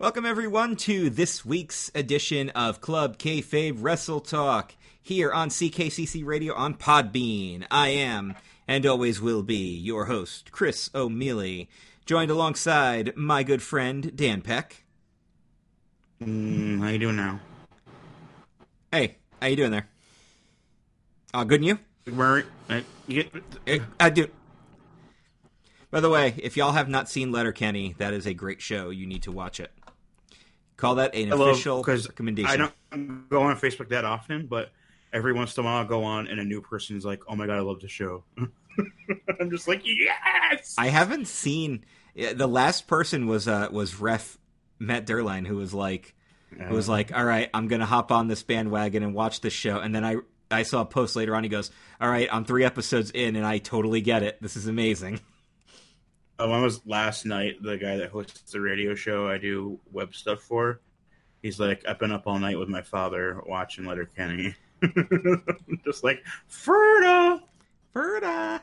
Welcome everyone to this week's edition of Club Kayfabe Wrestle Talk here on CKCC Radio on Podbean. I am and always will be your host Chris O'Mealy, joined alongside my good friend Dan Peck. Mm, how you doing now? Hey, how you doing there? Oh, good and you? Where, uh, you get, Eh, I do. By the way, if y'all have not seen Letterkenny, that is a great show. You need to watch it. Call that an I love- official recommendation. I don't go on Facebook that often, but every once in a while I'll go on and a new person is like, "Oh my god, I love the show." I'm just like, yes. I haven't seen the last person was uh was ref Matt Derline who was like who was like, "All right, I'm going to hop on this bandwagon and watch this show." And then I I saw a post later on he goes, "All right, I'm 3 episodes in and I totally get it. This is amazing." Uh, one was last night. The guy that hosts the radio show I do web stuff for. He's like, I've been up all night with my father watching Letterkenny. just like Ferda. Ferda.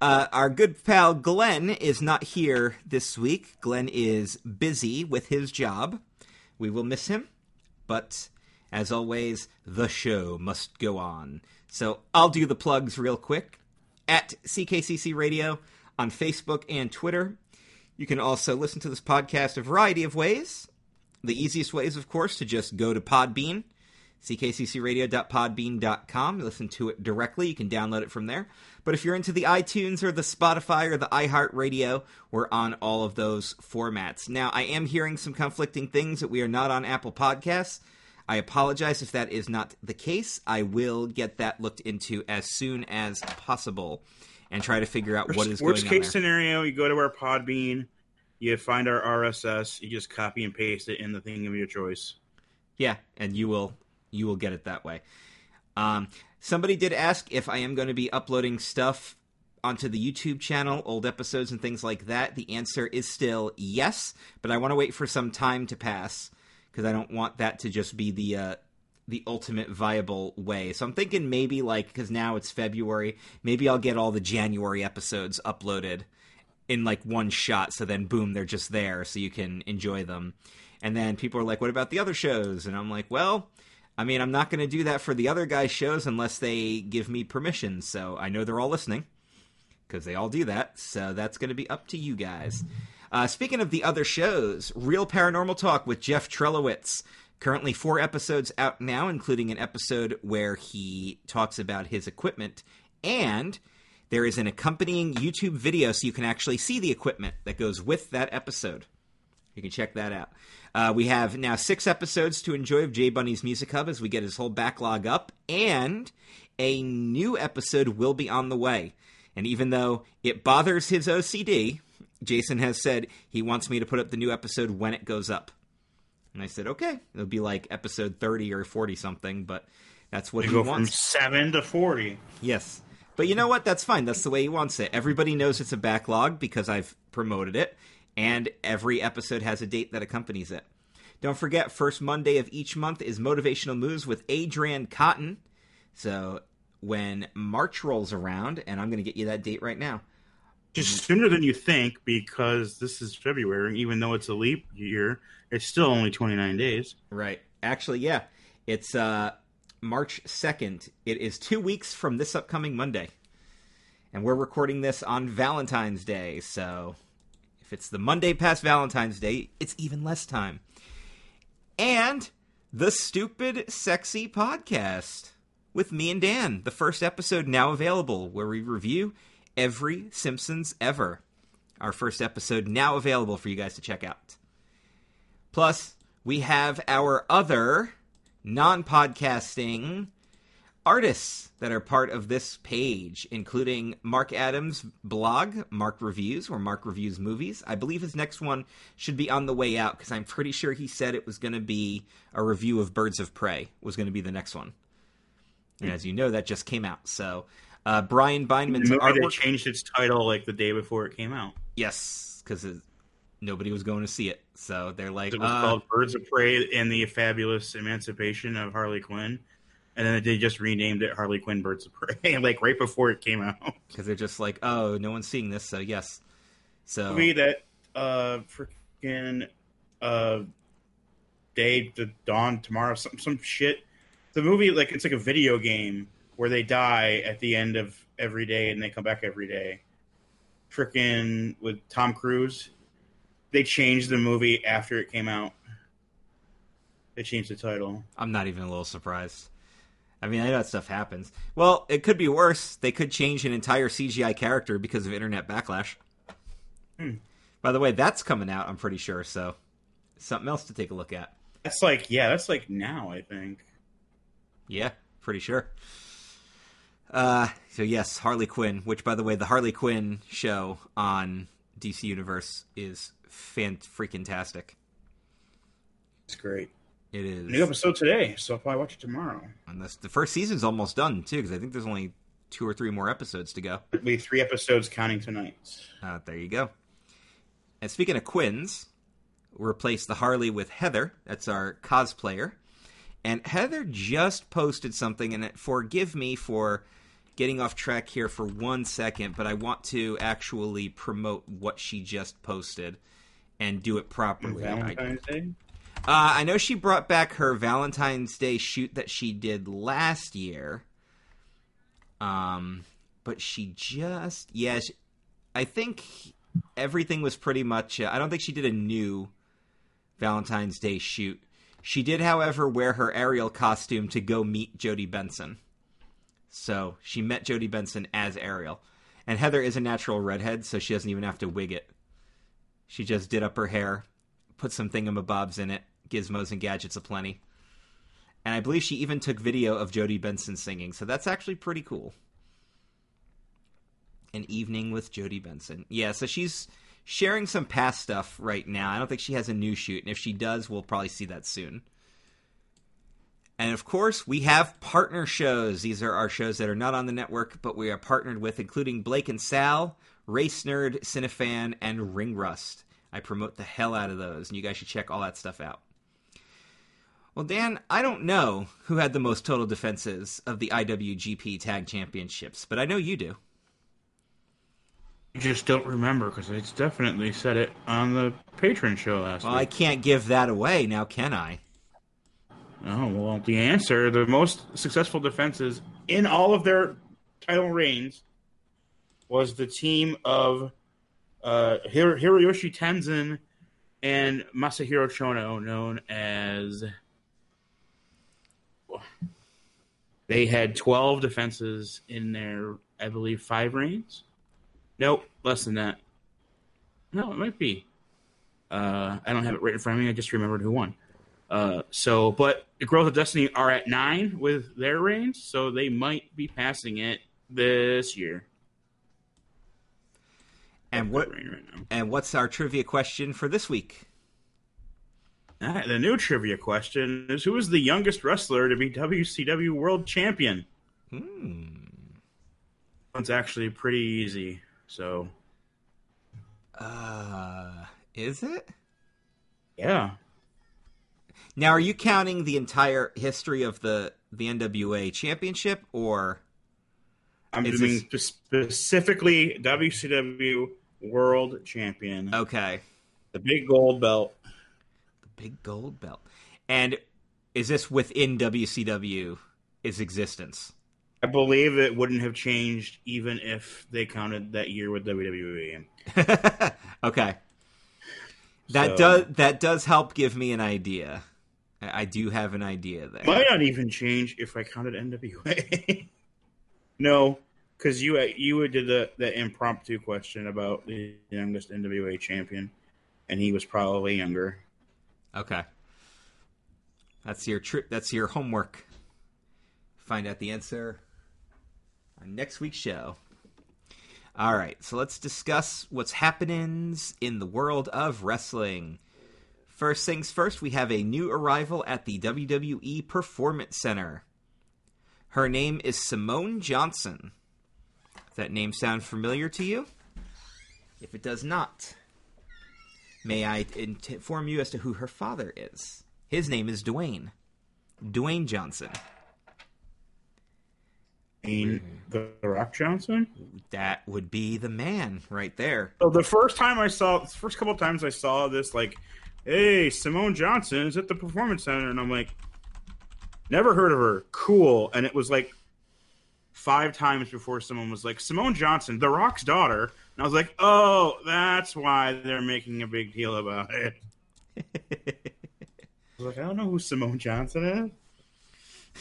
Uh, our good pal Glenn is not here this week. Glenn is busy with his job. We will miss him, but as always, the show must go on. So I'll do the plugs real quick. At CKCC Radio on Facebook and Twitter. You can also listen to this podcast a variety of ways. The easiest way is, of course, to just go to Podbean, ckccradio.podbean.com. Listen to it directly. You can download it from there. But if you're into the iTunes or the Spotify or the iHeartRadio, we're on all of those formats. Now, I am hearing some conflicting things that we are not on Apple Podcasts. I apologize if that is not the case. I will get that looked into as soon as possible and try to figure out what is Worst case scenario, you go to our Podbean, you find our RSS, you just copy and paste it in the thing of your choice. Yeah, and you will you will get it that way. Um, somebody did ask if I am going to be uploading stuff onto the YouTube channel, old episodes and things like that. The answer is still yes, but I want to wait for some time to pass because I don't want that to just be the uh, the ultimate viable way. So I'm thinking maybe like because now it's February, maybe I'll get all the January episodes uploaded in like one shot. So then, boom, they're just there, so you can enjoy them. And then people are like, "What about the other shows?" And I'm like, "Well." I mean, I'm not going to do that for the other guys' shows unless they give me permission. So I know they're all listening because they all do that. So that's going to be up to you guys. Uh, speaking of the other shows, Real Paranormal Talk with Jeff Trelowitz. Currently, four episodes out now, including an episode where he talks about his equipment. And there is an accompanying YouTube video so you can actually see the equipment that goes with that episode. You can check that out. Uh, we have now six episodes to enjoy of Jay Bunny's Music Hub as we get his whole backlog up, and a new episode will be on the way. And even though it bothers his OCD, Jason has said he wants me to put up the new episode when it goes up. And I said, okay, it'll be like episode 30 or 40 something, but that's what You he go from wants. seven to forty. Yes. But you know what? That's fine. That's the way he wants it. Everybody knows it's a backlog because I've promoted it, and every episode has a date that accompanies it. Don't forget, first Monday of each month is Motivational Moves with Adrian Cotton. So when March rolls around, and I'm going to get you that date right now. Just sooner than you think because this is February. Even though it's a leap year, it's still only twenty nine days. Right. Actually, yeah. It's uh, March 2nd. It is two weeks from this upcoming Monday. And we're recording this on Valentine's Day. So if it's the Monday past Valentine's Day, it's even less time. And the Stupid Sexy Podcast with me and Dan. The first episode now available where we review every Simpsons ever. Our first episode now available for you guys to check out. Plus, we have our other non podcasting artists that are part of this page, including Mark Adams' blog, Mark Reviews, where Mark reviews movies. I believe his next one should be on the way out because I'm pretty sure he said it was going to be a review of Birds of Prey, was going to be the next one. And as you know, that just came out. So, uh, Brian The Beinman's movie that artwork. changed its title like the day before it came out. Yes, because nobody was going to see it. So they're like, It was uh, called Birds of Prey and the Fabulous Emancipation of Harley Quinn. And then they just renamed it Harley Quinn Birds of Prey, like right before it came out. because they're just like, oh, no one's seeing this, so yes. So movie that uh freaking uh, day, the dawn, tomorrow, some some shit. The movie, like it's like a video game where they die at the end of every day and they come back every day. Frickin' with Tom Cruise, they changed the movie after it came out. They changed the title. I'm not even a little surprised. I mean, I know that stuff happens. Well, it could be worse. They could change an entire CGI character because of internet backlash. Hmm. By the way, that's coming out, I'm pretty sure, so something else to take a look at. That's like, yeah, that's like now, I think. Yeah, pretty sure. Uh, so yes, Harley Quinn, which by the way, the Harley Quinn show on DC Universe is fan freaking tastic. It's great. It is. New episode today, so I'll probably watch it tomorrow. And this, the first season's almost done too, because I think there's only two or three more episodes to go. It'll be three episodes counting tonight. Uh, there you go. And speaking of Quinns, we replaced the Harley with Heather. That's our cosplayer. And Heather just posted something, and it, forgive me for getting off track here for one second, but I want to actually promote what she just posted and do it properly. I, Day. uh, I know she brought back her Valentine's Day shoot that she did last year. Um, but she just yeah, she, I think everything was pretty much. Uh, I don't think she did a new Valentine's Day shoot. She did, however, wear her Ariel costume to go meet Jodi Benson. So she met Jodi Benson as Ariel, and Heather is a natural redhead, so she doesn't even have to wig it. She just did up her hair, put some thingamabobs in it, gizmos and gadgets aplenty. And I believe she even took video of Jodi Benson singing, so that's actually pretty cool. An evening with Jodi Benson. Yeah, so she's sharing some past stuff right now. I don't think she has a new shoot, and if she does, we'll probably see that soon. And of course, we have partner shows. These are our shows that are not on the network, but we are partnered with, including Blake and Sal, Race Nerd, Cinefan, and Ring Rust. I promote the hell out of those, and you guys should check all that stuff out. Well, Dan, I don't know who had the most total defenses of the IWGP Tag Championships, but I know you do. You just don't remember because it's definitely said it on the patron show last Well, I can't give that away now, can I? Oh well, the answer: the most successful defenses in all of their title reigns was the team of uh, Hiro- Hiroyoshi Tenzan and Masahiro Chono, known as. They had twelve defenses in their, I believe, five reigns. Nope, less than that. No, it might be. Uh, I don't have it right in front of me. I just remembered who won. Uh, so, but the Guerrillas of Destiny are at nine with their reigns, so they might be passing it this year. And what right now. and what's our trivia question for this week? Ah, the new trivia question is: Who is the youngest wrestler to be WCW World Champion? Hmm. It's actually pretty easy. So, Uh, is it? yeah, Now, are you counting the entire history of the the NWA Championship, or I'm Is doing specifically WCW World Champion, okay, the big gold belt. the big gold belt? And is this within WCW its existence? I believe it wouldn't have changed even if they counted that year with WWE. okay, that So- does that does help give me an idea. I do have an idea there. Might not even change if I counted NWA. no, because you uh, you did the the impromptu question about the youngest NWA champion, and he was probably younger. Okay. That's your trip. That's your homework. Find out the answer on next week's show. All right, so let's discuss what's happenings in the world of wrestling. First things first, we have a new arrival at the WWE Performance Center. Her name is Simone Johnson. Does that name sound familiar to you? If it does not, may I inform you as to who her father is? His name is Dwayne. Dwayne Johnson. And the Rock Johnson. That would be the man right there. So the first time I saw, the first couple times I saw this like "Hey, Simone Johnson is at the Performance Center," and I'm like, "Never heard of her. Cool." And it was like five times before someone was like, "Simone Johnson, The Rock's daughter," and I was like, "Oh, that's why they're making a big deal about it." I was like, "I don't know who Simone Johnson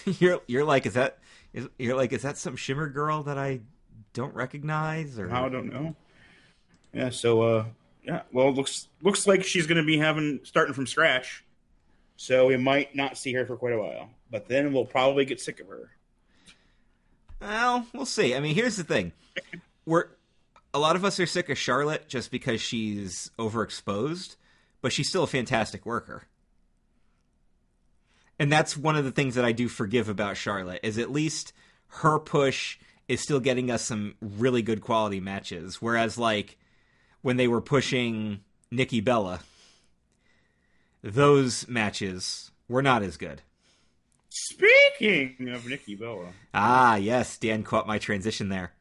is." you're you're like, is that is you're like, is that some Shimmer girl that I don't recognize or I don't know. Yeah, so uh yeah, well looks looks like she's gonna be having starting from scratch. So we might not see her for quite a while. But then we'll probably get sick of her. Well, we'll see. I mean, here's the thing. We're a lot of us are sick of Charlotte just because she's overexposed, but she's still a fantastic worker. And that's one of the things that I do forgive about Charlotte is at least her push is still getting us some really good quality matches. Whereas like when they were pushing Nikki Bella, those matches were not as good. Speaking of Nikki Bella. Ah, yes, Dan caught my transition there.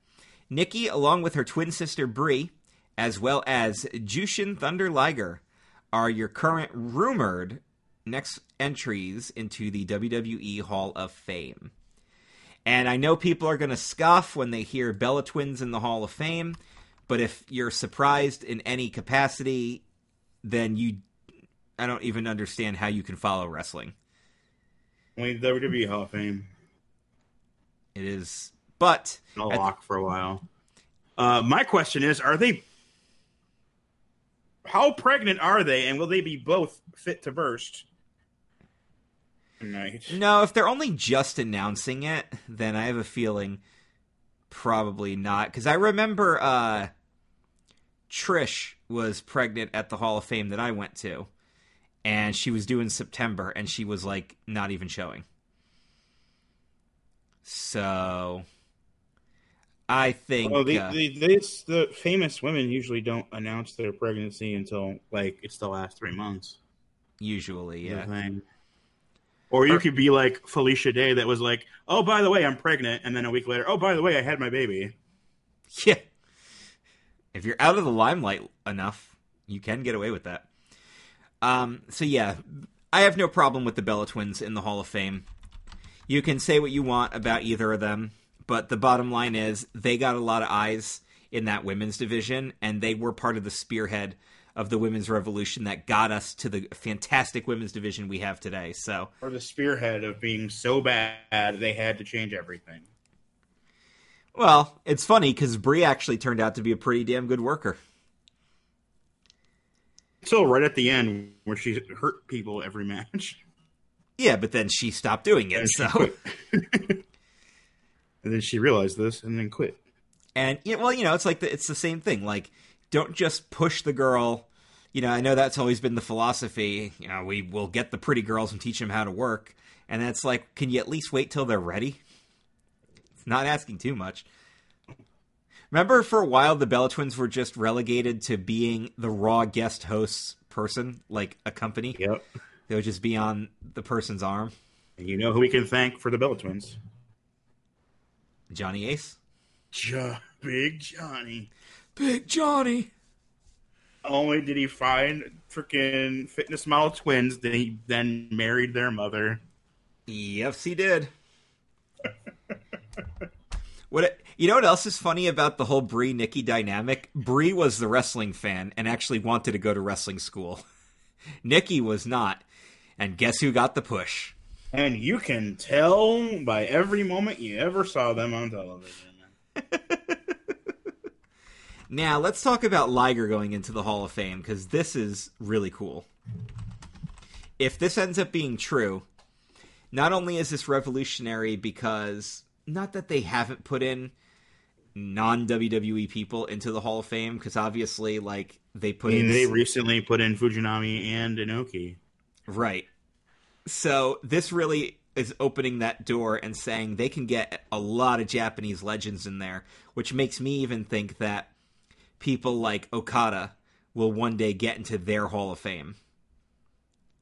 Nikki, along with her twin sister Brie, as well as Jushin Thunder Liger, are your current rumored next entries into the WWE Hall of Fame. And I know people are going to scoff when they hear Bella Twins in the Hall of Fame, but if you're surprised in any capacity, then you I don't even understand how you can follow wrestling. Only WWE Hall of Fame. It is, but a lock for a while. Uh, my question is: Are they? How pregnant are they, and will they be both fit to burst? Night. No, if they're only just announcing it, then I have a feeling probably not. Because I remember uh, Trish was pregnant at the Hall of Fame that I went to, and she was due in September, and she was like not even showing. So, I think well, the, uh, the, this, the famous women usually don't announce their pregnancy until like it's the last three months. Usually, yeah. Or you could be like Felicia Day, that was like, "Oh, by the way, I'm pregnant," and then a week later, "Oh, by the way, I had my baby." Yeah. If you're out of the limelight enough, you can get away with that. Um, so yeah, I have no problem with the Bella Twins in the Hall of Fame. You can say what you want about either of them, but the bottom line is they got a lot of eyes in that women's division, and they were part of the spearhead of the women's revolution that got us to the fantastic women's division we have today. So, or the spearhead of being so bad they had to change everything. Well, it's funny because Brie actually turned out to be a pretty damn good worker. So right at the end, where she hurt people every match. Yeah, but then she stopped doing it. And so, and then she realized this and then quit. And yeah, well, you know, it's like the, it's the same thing. Like, don't just push the girl you know, I know that's always been the philosophy. You know, we will get the pretty girls and teach them how to work. And that's like, can you at least wait till they're ready? Not asking too much. Remember, for a while, the Bella Twins were just relegated to being the raw guest hosts person, like a company. Yep. They would just be on the person's arm. And you know who we can thank for the Bella Twins? Johnny Ace. Jo- Big Johnny. Big Johnny only did he find freaking fitness model twins, then he then married their mother. Yes, he did. What you know? What else is funny about the whole Brie Nikki dynamic? Brie was the wrestling fan and actually wanted to go to wrestling school. Nikki was not, and guess who got the push? And you can tell by every moment you ever saw them on television. Now, let's talk about Liger going into the Hall of Fame because this is really cool. If this ends up being true, not only is this revolutionary because not that they haven't put in non WWE people into the Hall of Fame because obviously, like they put I mean, in they recently put in Fujinami and Inoki, right? So this really is opening that door and saying they can get a lot of Japanese legends in there, which makes me even think that people like Okada will one day get into their Hall of Fame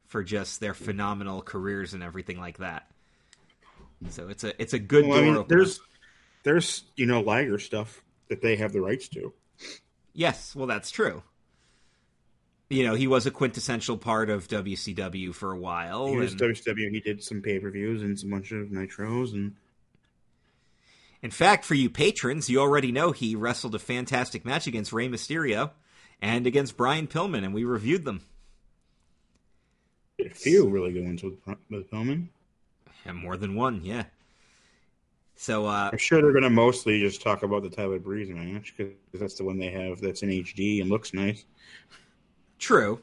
for just their phenomenal careers and everything like that. So it's a it's a good well, door. I mean, there's there's you know Liger stuff that they have the rights to. Yes, well that's true. you know, he was a quintessential part of WCW for a while. He was and- WCW. He did some pay per views and some bunch of nitros, and in fact, for you patrons, you already know he wrestled a fantastic match against Rey Mysterio and against Brian Pillman, and we reviewed them. a few really good ones with with Pillman. And more than one, yeah. So, uh, I'm sure they're going to mostly just talk about the Tyler Breeze match because that's the one they have that's in HD and looks nice. True.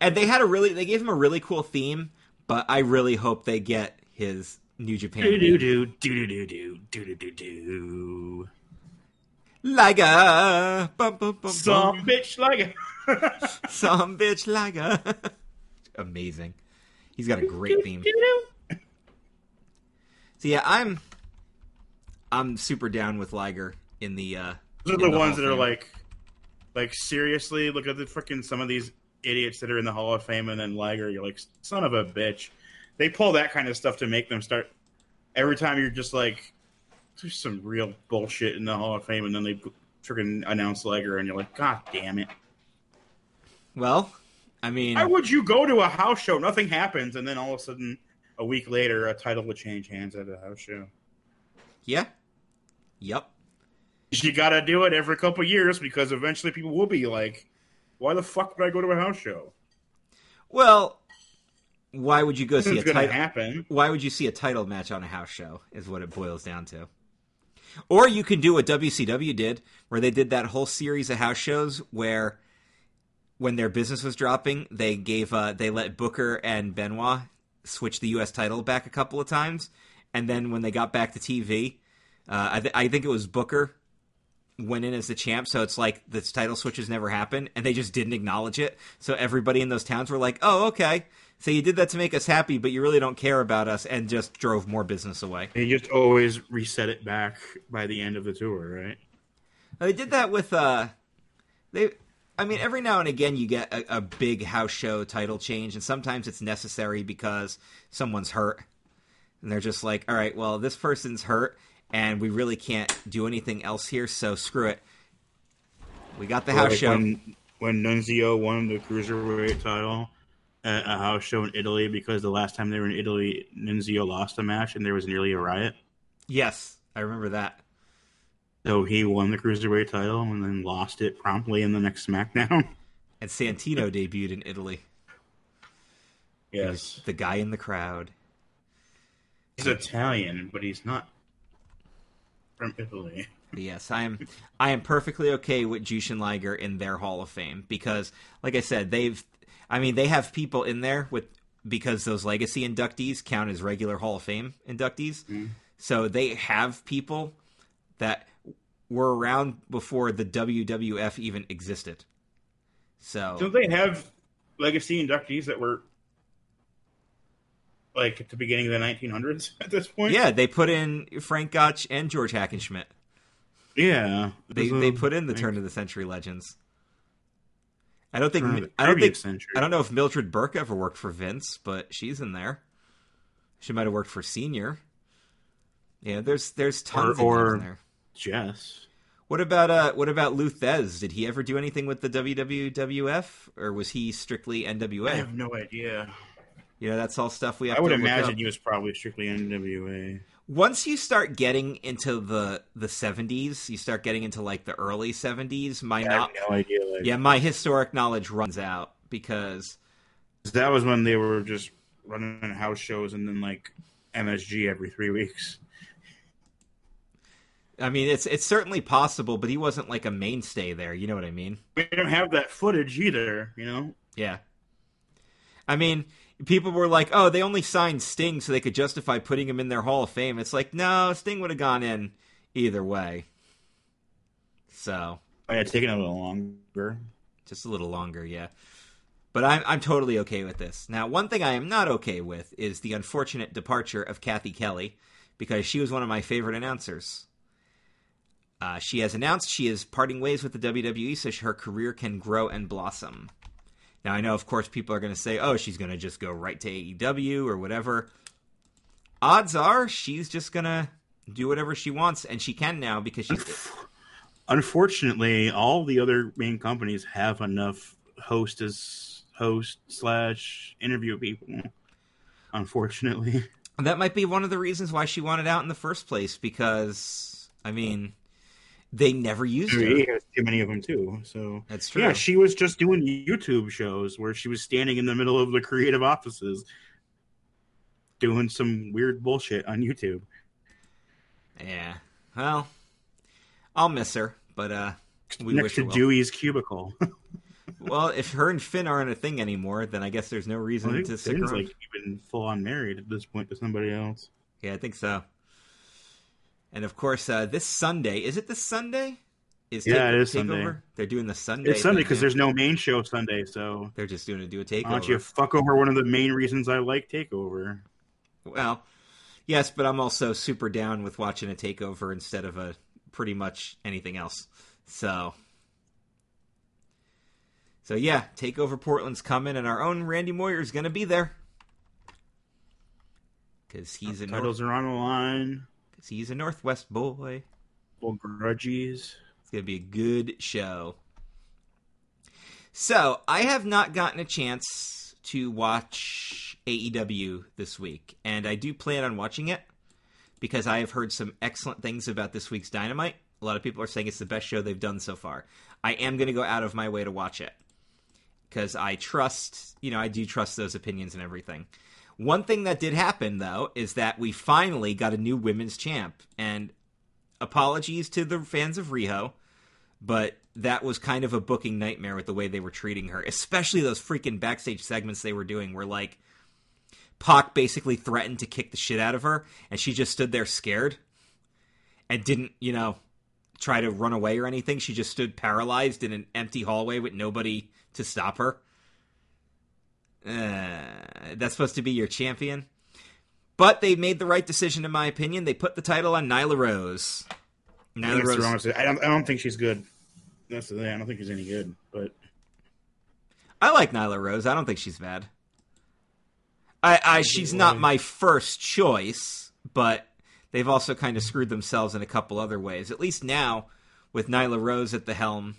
And they had a really they gave him a really cool theme, but I really hope they get his New Japan. Do do theme. do do do do do do do do. Liger, bum, bum, bum, Some bum. bitch like some bitch Liger. Amazing. He's got a great theme. So yeah, I'm I'm super down with Liger in the uh Those are in the ones that are like, like seriously. Look at the freaking some of these idiots that are in the Hall of Fame, and then Liger. You're like, son of a bitch. They pull that kind of stuff to make them start. Every time you're just like, there's some real bullshit in the Hall of Fame, and then they freaking announce Liger, and you're like, God damn it! Well, I mean Why would you go to a house show? Nothing happens, and then all of a sudden, a week later, a title would change hands at a house show. yeah. Yep. You got to do it every couple years because eventually people will be like, "Why the fuck would I go to a house show?" Well, why would you go see a It's to title happen. why would you see a title match on a house show is what it boils down to or you can do what wcw did where they did that whole series of house shows where when their business was dropping they gave uh, they let booker and benoit switch the us title back a couple of times. And then when they got back to tv uh, I, th- I think it was booker went in as the champ. So it's like the title switches never happened and they just didn't acknowledge it. So everybody in those towns were like oh okay. So you did that to make us happy but you really don't care about us and just drove more business away. They just always reset it back by the end of the tour, right? they did that with uh they i mean every now and again you get a, a big house show title change and sometimes it's necessary because someone's hurt. And they're just like all right well this person's hurt and we really can't do anything else here so screw it. We got the house Like show. when when Nunzio won the cruiserweight title at a house show in Italy because the last time they were in Italy, Nunzio lost a match and there was nearly a riot. yes i remember that So he won the cruiserweight title and then lost it promptly in the next SmackDown. and santino debuted in italy Yes, the guy in the crowd he's Italian, but he's not from Italy. Yes, I am. I am perfectly okay with Jushin Liger in their Hall of Fame because, like I said, they've. I mean, they have people in there with because those legacy inductees count as regular Hall of Fame inductees. Mm-hmm. So they have people that were around before the WWF even existed. So Don't they have legacy inductees that were like at the beginning of the 1900s at this point? yeah, they put in Frank Gotch and George Hackenschmidt. yeah. They they put in the turn of the century legends. I don't think turn of the I don't think century. I don't know if Mildred Burke ever worked for Vince, but she's in there. She might have worked for Senior. Yeah, there's there's tons Or- or- Jess. What about uh what about Lou Thesz? Did he ever do anything with the WWF or was he strictly NWA? I have no idea. You know, that's all stuff we have I would imagine he was probably strictly NWA. Once you start getting into the the 70s, you start getting into like the early 70s, my I no- have no idea. Like, yeah, my historic knowledge runs out because that was when they were just running house shows and then like MSG every three weeks. I mean, it's it's certainly possible, but he wasn't like a mainstay there. You know what I mean? We don't have that footage either, you know. Yeah. I mean, people were like, "Oh, they only signed Sting so they could justify putting him in their Hall of Fame." It's like, no, Sting would have gone in either way. So, oh, I had taken a little longer. just a little longer, yeah. But I'm I'm totally okay with this. Now, one thing I am not okay with is the unfortunate departure of Cathy Kelley because she was one of my favorite announcers. Uh, she has announced she is parting ways with the WWE so her career can grow and blossom. Now, I know, of course, people are going to say, oh, she's going to just go right to AEW or whatever. Odds are she's just going to do whatever she wants, and she can now because she's. Unfortunately, all the other main companies have enough host as host slash interview people. Unfortunately, that might be one of the reasons why she wanted out in the first place. Because I mean, they never used her. too many of them too. So That's true. yeah, she was just doing YouTube shows where she was standing in the middle of the creative offices, doing some weird bullshit on YouTube. Yeah. Well, I'll miss her, but uh, we next wish to. Dewey's cubicle. Well, if her and Finn aren't a thing anymore, then I guess there's no reason think to stick Finn's around. like even full on married at this point to somebody else. Yeah, I think so. And of course, uh, this Sunday is it this Sunday? Is Yeah, Take- it is Takeover? Sunday. They're doing the Sunday. It's Sunday because there's no main show Sunday, so they're just doing a do a why takeover. don't you fuck over one of the main reasons I like Takeover? Well, yes, but I'm also super down with watching a takeover instead of a pretty much anything else. So, so yeah, takeover Portland's coming, and our own Randy Moyer is going to be there because he's a North, Titles are on the line. Cause he's a Northwest boy. Full grudgies. It's going to be a good show. So, I have not gotten a chance to watch AEW this week, and I do plan on watching it because I have heard some excellent things about this week's Dynamite. A lot of people are saying it's the best show they've done so far. I am going to go out of my way to watch it because I trust, you know, I do trust those opinions and everything. One thing that did happen, though, is that we finally got a new women's champ, and apologies to the fans of Riho, but that was kind of a booking nightmare with the way they were treating her, especially those freaking backstage segments they were doing where like Pac basically threatened to kick the shit out of her and she just stood there scared and didn't, you know, try to run away or anything. She just stood paralyzed in an empty hallway with nobody to stop her. Uh, that's supposed to be your champion. But they made the right decision, in my opinion. They put the title on Nyla Rose. I, Nyla think Rose. wrong decision. I don't. I don't think she's good. That's the thing. I don't think she's any good. But I like Nyla Rose. I don't think she's bad. I, I she's not my first choice, but they've also kind of screwed themselves in a couple other ways. At least now, with Nyla Rose at the helm,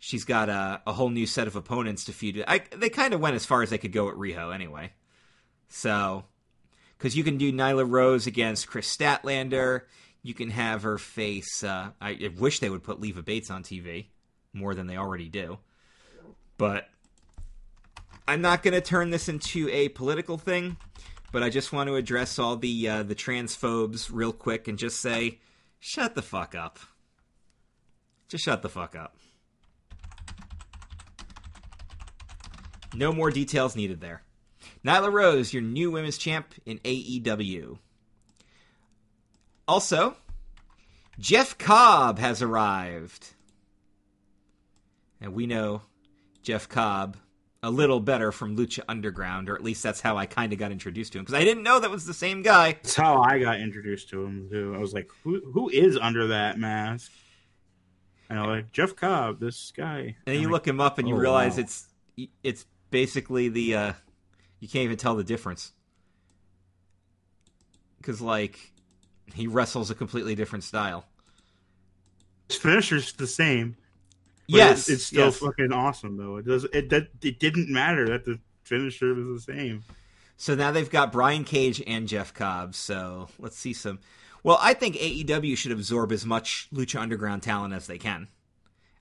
she's got a, a whole new set of opponents to feud. I, they kind of went as far as they could go at Riho, anyway. So, because you can do Nyla Rose against Kris Statlander, you can have her face. Uh, I, I wish they would put Leva Bates on TV more than they already do, but I'm not going to turn this into a political thing, but I just want to address all the uh, the transphobes real quick and just say, shut the fuck up. Just shut the fuck up. No more details needed there. Nyla Rose, your new women's champ in AEW. Also, Jeff Cobb has arrived. And we know Jeff Cobb a little better from Lucha Underground, or at least that's how I kind of got introduced to him because I didn't know that was the same guy. that's how I got introduced to him too. I was like, who who is under that mask? And I'm like Jeff Cobb, this guy. And I'm you like, look him up and you oh, realize wow. it's it's basically the uh, you can't even tell the difference because like he wrestles a completely different style. his finisher's the same. yes, it- it's still yes. fucking awesome though. It does it that it didn't matter that the finisher was the same. So now they've got Brian Cage and Jeff Cobb. So let's see some. Well, I think AEW should absorb as much Lucha Underground talent as they can.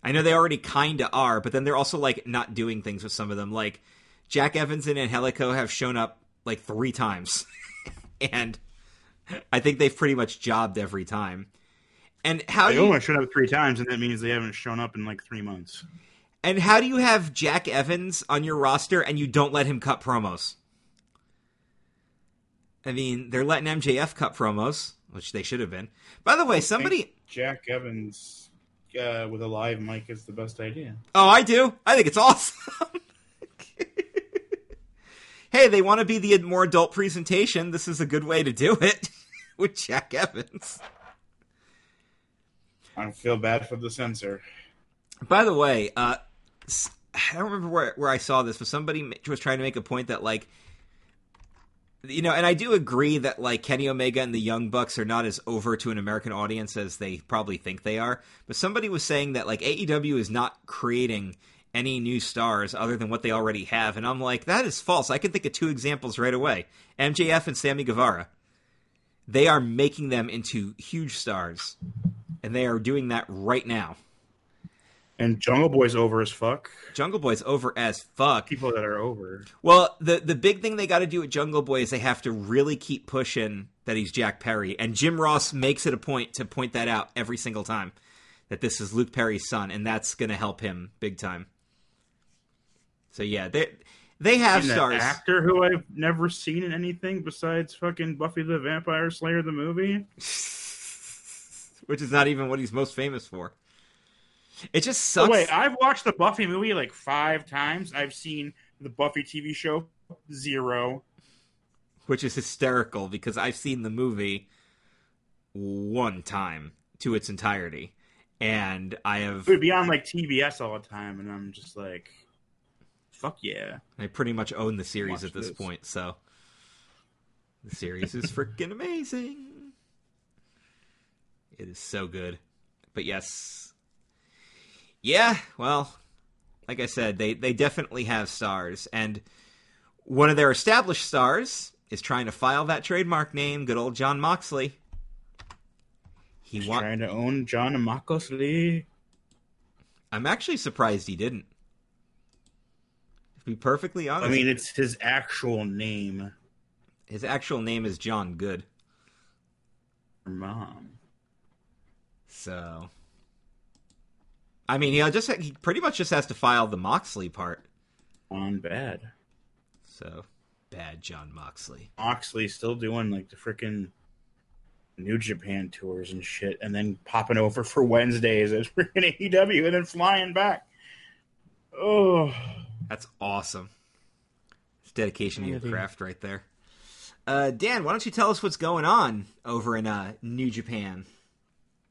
I know they already kind of are, but then they're also like not doing things with some of them. Like Jack Evans and Angelico have shown up like three times, and I think they've pretty much jobbed every time. And how They do you, only showed up three times, and that means they haven't shown up in like three months. and how do you have Jack Evans on your roster and you don't let him cut promos? I mean, they're letting MJF cut promos, which they should have been. By the way, somebody. Jack Evans uh, with a live mic is the best idea. Oh, I do. I think it's awesome. hey, they want to be the more adult presentation. This is a good way to do it with Jack Evans. I feel bad for the censor. By the way, uh, I don't remember where, where I saw this, but somebody was trying to make a point that, like, you know, and I do agree that, like, Kenny Omega and the Young Bucks are not as over to an American audience as they probably think they are. But somebody was saying that, like, AEW is not creating any new stars other than what they already have. And I'm like, that is false. I can think of two examples right away MJF and Sammy Guevara. They are making them into huge stars, and they are doing that right now. And Jungle Boy's over as fuck. Jungle Boy's over as fuck. People that are over. Well, the the big thing they got to do with Jungle Boy is they have to really keep pushing that he's Jack Perry, and Jim Ross makes it a point to point that out every single time that this is Luke Perry's son, and that's going to help him big time. So yeah, they they have And stars. actor who I've never seen in anything besides fucking Buffy the Vampire Slayer the movie. which is not even what he's most famous for. It just sucks. wait, I've watched the Buffy movie like five times. I've seen the Buffy TV show zero. which is hysterical because I've seen the movie one time to its entirety, and I have It would be on like TBS all the time, and I'm just like, fuck yeah. I pretty much own the series Watch at this, this. point, so the series is freaking amazing. It is so good. But yes. Yeah, well, like I said, they they definitely have stars and one of their established stars is trying to file that trademark name, good old Jon Moxley. He He's wa- trying to own Jon Moxley. I'm actually surprised he didn't. To be perfectly honest, I mean, it's his actual name. his actual name is Jon Good. Her mom. So, I mean, he'll just he pretty much just has to file the Moxley part. On bad. So, bad Jon Moxley. Moxley still doing like the freaking New Japan tours and shit, and then popping over for Wednesdays at freaking AEW and then flying back. Oh, That's awesome. It's dedication to your Really? craft right there. Uh, Dan, why don't you tell us what's going on over in uh, New Japan?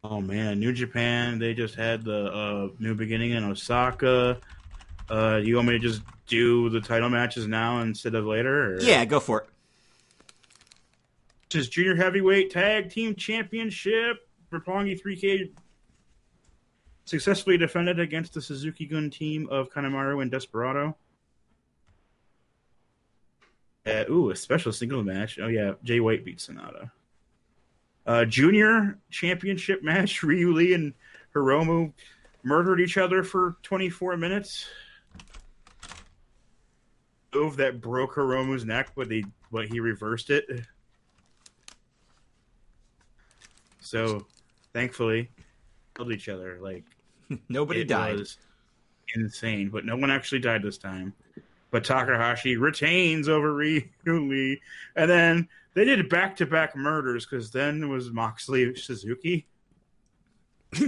Oh man, New Japan. They just had the uh, new beginning in Osaka. Uh, you want me to just do the title matches now instead of later? Or? Yeah, go for it. Is Junior Heavyweight Tag Team Championship. Roppongi 3K successfully defended against the Suzuki Gun team of Kanemaru and Desperado. Uh, ooh, a special single match. Oh, yeah. Jay White beat Sanada. Uh, junior Championship match. Ryu Lee and Hiromu murdered each other for 24 minutes. Move that broke Hiromu's neck, but, they, but he reversed it. So, thankfully, killed each other. Like Nobody died. insane, but no one actually died this time. But Takahashi retains over Ryu Lee, and then they did back-to-back murders because then it was Moxley Suzuki,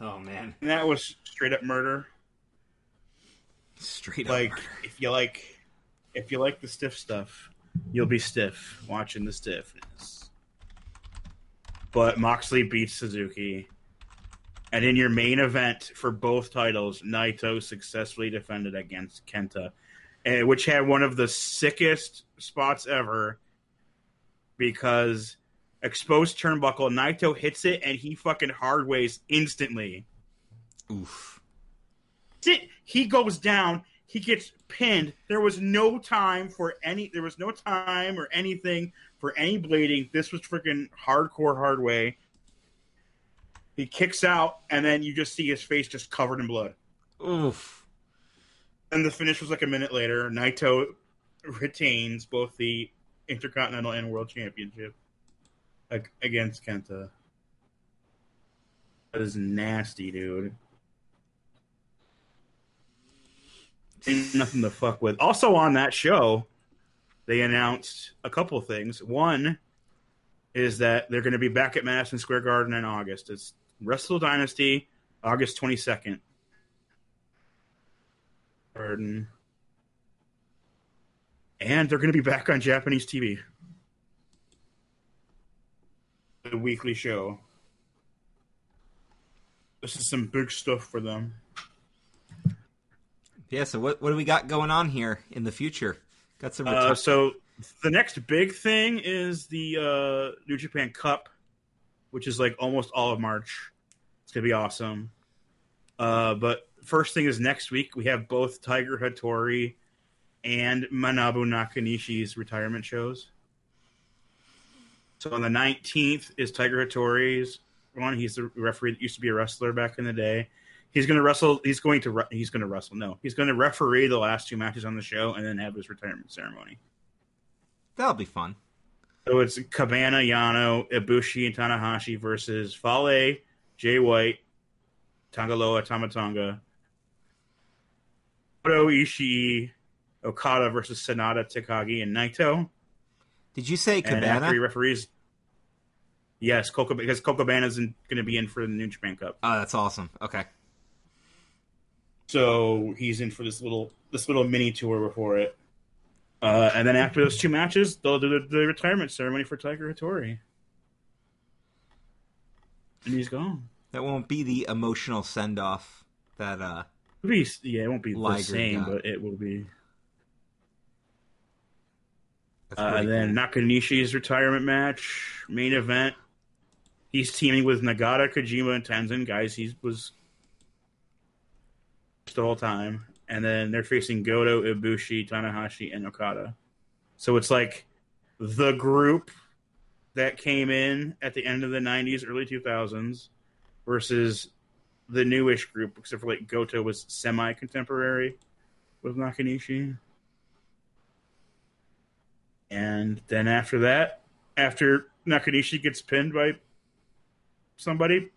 Oh man, and that was straight up murder. straight up. Like if you like, if you like the stiff stuff, you'll be stiff watching the stiffness. But Moxley beats Suzuki. And in your main event for both titles, Naito successfully defended against Kenta, eh, which had one of the sickest spots ever because exposed turnbuckle, Naito hits it and he fucking hardways instantly. Oof. He goes down. He gets pinned. There was no time for any. There was no time or anything for any bleeding. This was freaking hardcore hard way. He kicks out, and then you just see his face just covered in blood. Oof. And the finish was like a minute later. Naito retains both the Intercontinental and World Championship against Kenta. That is nasty, dude. Ain't nothing to fuck with. Also on that show, they announced a couple things. One is that they're going to be back at Madison Square Garden in August. It's Wrestle Dynasty, August twenty second. Garden. And they're going to be back on Japanese TV. The weekly show. This is some big stuff for them. Yeah. So what what do we got going on here in the future? Got some. Uh, so the next big thing is the uh, New Japan Cup, which is like almost all of March. It's gonna be awesome. Uh, but first thing is next week we have both Tiger Hattori and Manabu Nakanishi's retirement shows. So on the 19th is Tiger Hattori's one. He's the referee that used to be a wrestler back in the day. He's going to wrestle. He's going to. He's going to wrestle. No, he's going to referee the last two matches on the show and then have his retirement ceremony. That'll be fun. So it's Cabana, Yano, Ibushi, and Tanahashi versus Fale, Jay White, Tangaloa, Tama Tonga, Oto Ishii, Okada versus Sanada, Takagi, and Naito. Did you say Cabana? he referees, yes, Coco because Coco Cabana's going to be in for the New Japan Cup. Oh, that's awesome. Okay. So he's in for this little this little mini tour before it. Uh, and then after those two matches, they'll do the, the retirement ceremony for Tiger Hattori. And he's gone. That won't be the emotional send off that uh It'll be, yeah, it won't be Liger the same, got. but it will be. Uh, and then cool. Nakanishi's retirement match, main event. He's teaming with Nagata, Kojima, and Tenzan. Guys, he was the whole time. And then they're facing Goto, Ibushi, Tanahashi, and Okada. So it's like the group that came in at the end of the 90s, early 2000s versus the newish group, except for like Goto was semi contemporary with Nakanishi. And then after that, after Nakanishi gets pinned by somebody,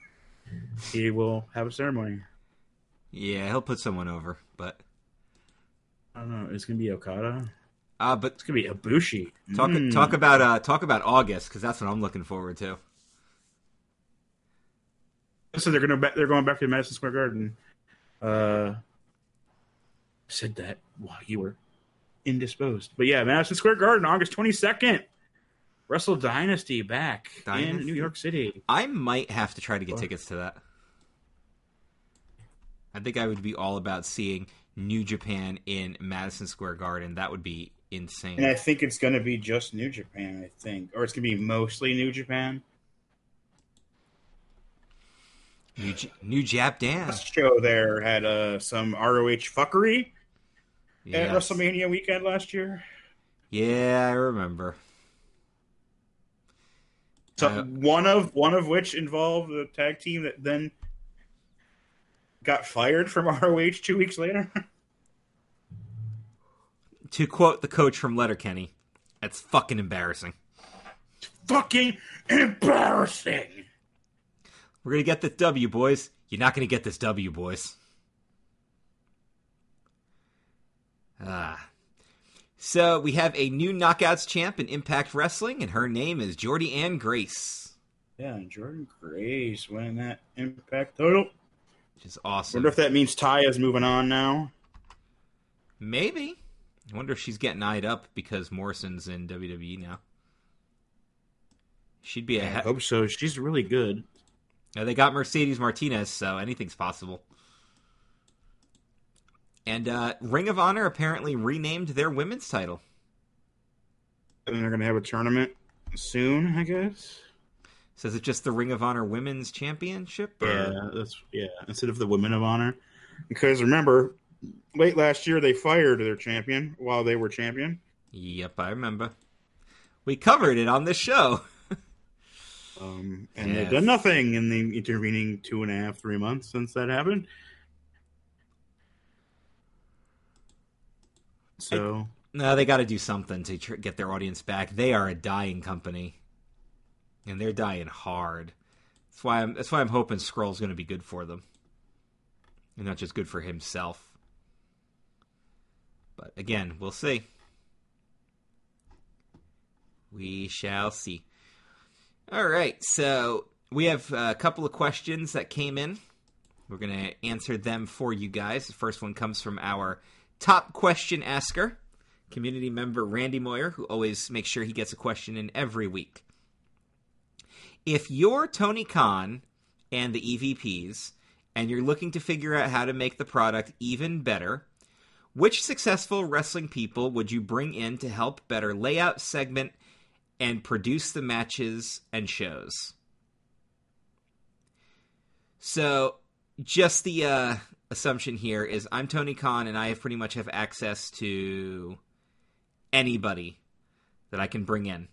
he will have a ceremony. Yeah, he'll put someone over, but I don't know. It's gonna be Okada. uh but It's gonna be Ibushi. talk Mm. talk about uh talk about August cuz that's what I'm looking forward to. So they're gonna ba- they're going back to Madison Square Garden. Uh, said that while you were indisposed, but yeah, Madison Square Garden, August twenty second. Wrestle Dynasty back in New York City. I might have to try to get tickets to that. I think I would be all about seeing New Japan in Madison Square Garden. That would be insane. And I think it's going to be just New Japan, I think. Or it's going to be mostly New Japan. New, J- New Jap Dan. Last show there had uh, some ROH fuckery at WrestleMania weekend last year. Yeah, I remember. So Uh, one of one of which involved the tag team that then got fired from ROH two weeks later. To quote the coach from Letterkenny, that's fucking embarrassing. Fucking embarrassing. We're gonna get this W, boys. You're not gonna get this W, boys. Ah. So we have a new knockouts champ in Impact Wrestling, and her name is Jordynne Grace, Yeah, and Jordynne Grace winning that Impact title. Which is awesome. Wonder if that means Taya is moving on now. Maybe. I wonder if she's getting eyed up because Morrison's in WWE now. She'd be a. I he- hope so. She's really good. Uh, they got Mercedes Martinez, so anything's possible. And uh, Ring of Honor apparently renamed their women's title. And they're gonna have a tournament soon, I guess. Says it's just the Ring of Honor Women's Championship? Or... Yeah, that's yeah. Instead of the Women of Honor, because remember, late last year they fired their champion while they were champion. Yep, I remember. We covered it on this show. Um, and Yes. they've done nothing in the intervening two and a half, three months since that happened. So No, they got to do something to tr- get their audience back. They are a dying company, and they're dying hard. That's why I'm. That's why I'm hoping Scurll's going to be good for them, and not just good for himself. But again, we'll see. We shall see. All right, so we have a couple of questions that came in. We're going to answer them for you guys. The first one comes from our top question asker, community member Randy Moyer, who always makes sure he gets a question in every week. If you're Tony Khan and the EVPs, and you're looking to figure out how to make the product even better, which successful wrestling people would you bring in to help better layout, segment, and produce the matches and shows? So, just the uh, assumption here is I'm Tony Khan and I pretty much have access to anybody that I can bring in.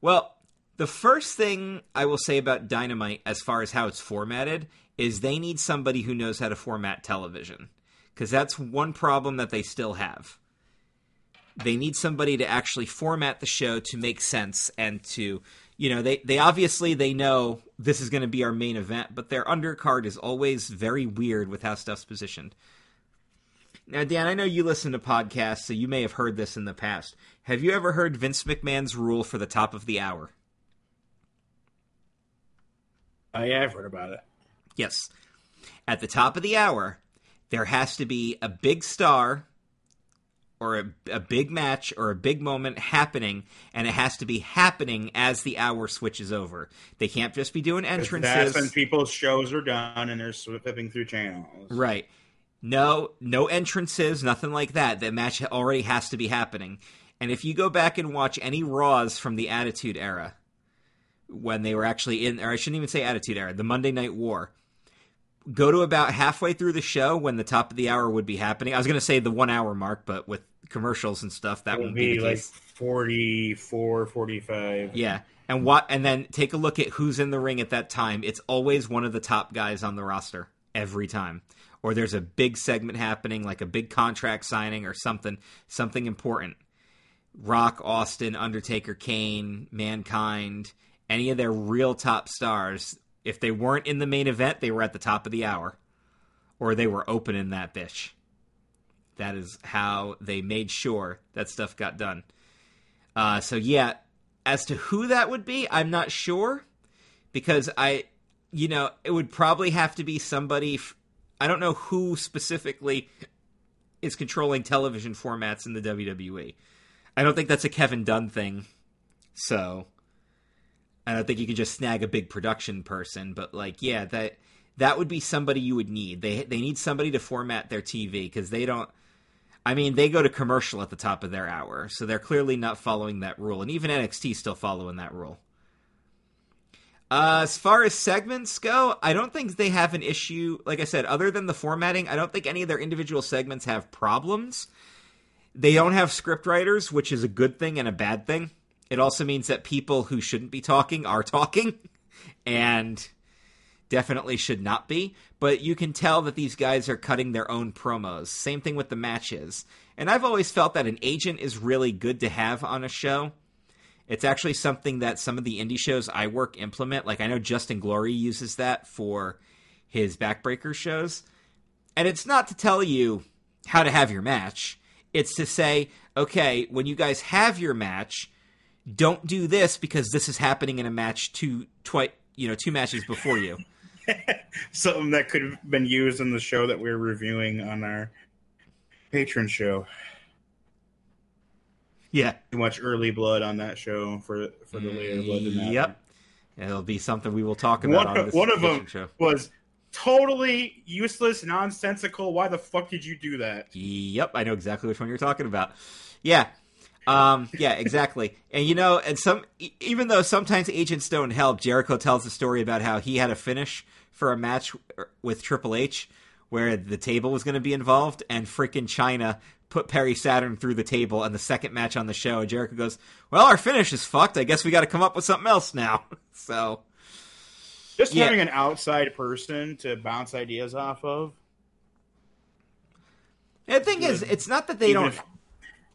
Well, the first thing I will say about Dynamite, as far as how it's formatted, is they need somebody who knows how to format television. Because that's one problem that they still have. They need somebody to actually format the show to make sense and to, you know, they, they obviously they know this is going to be our main event, but their undercard is always very weird with how stuff's positioned. Now, Dan, I know you listen to podcasts, so you may have heard this in the past. Have you ever heard Vince McMahon's rule for the top of the hour? Oh, I have heard about it. Yes. At the top of the hour, there has to be a big star or a, a, big match or a big moment happening, and it has to be happening as the hour switches over. They can't just be doing entrances. That's when people's shows are done and they're flipping through channels. Right. No, no entrances, nothing like that. The match already has to be happening. And if you go back and watch any Raws from the Attitude Era, when they were actually in, or I shouldn't even say Attitude Era, the Monday Night War, go to about halfway through the show when the top of the hour would be happening. I was going to say the one hour mark, but with commercials and stuff, that would be, be like 44, 45. Yeah. And what and then take a look at who's in the ring at that time. It's always one of the top guys on the roster every time. Or there's a big segment happening like a big contract signing or something something important. Rock, Austin, Undertaker, Kane, Mankind, any of their real top stars, if they weren't in the main event, they were at the top of the hour or they were opening that bitch. That is how they made sure that stuff got done. Uh, so yeah, as to who that would be, I'm not sure because I, you know, it would probably have to be somebody. F- I don't know who specifically is controlling television formats in the WWE. I don't think that's a Kevin Dunn thing. So I don't think you can just snag a big production person, but like, yeah, that that would be somebody you would need. They they need somebody to format their TV because they don't. I mean, they go to commercial at the top of their hour, so they're clearly not following that rule, and even NXT still following that rule. Uh, as far as segments go, I don't think they have an issue. Like I said, other than the formatting, I don't think any of their individual segments have problems. They don't have script writers, which is a good thing and a bad thing. It also means that people who shouldn't be talking are talking, and definitely should not be. But you can tell that these guys are cutting their own promos. Same thing with the matches. And I've always felt that an agent is really good to have on a show. It's actually something that some of the indie shows I work implement. Like I know Justin Glory uses that for his backbreaker shows. And it's not to tell you how to have your match. It's to say, okay, when you guys have your match, don't do this because this is happening in a match two twice, you know, two matches before you. Something that could have been used in the show that we are reviewing on our patron show. Yeah, too much early blood on that show for for the later blood. Yep, it'll be something we will talk about. One, on one of them show. was totally useless, nonsensical. Why the fuck did you do that? Yep, I know exactly which one you're talking about. Yeah, um, yeah, exactly. And you know, and some even though sometimes agents don't help, Jericho tells a story about how he had a finish for a match with Triple H where the table was going to be involved, and freaking Chyna put Perry Saturn through the table and the second match on the show. And Jericho goes, "Well, our finish is fucked. I guess we got to come up with something else now." so, just yeah. having an outside person to bounce ideas off of. The thing is, it's not that they Even don't. If-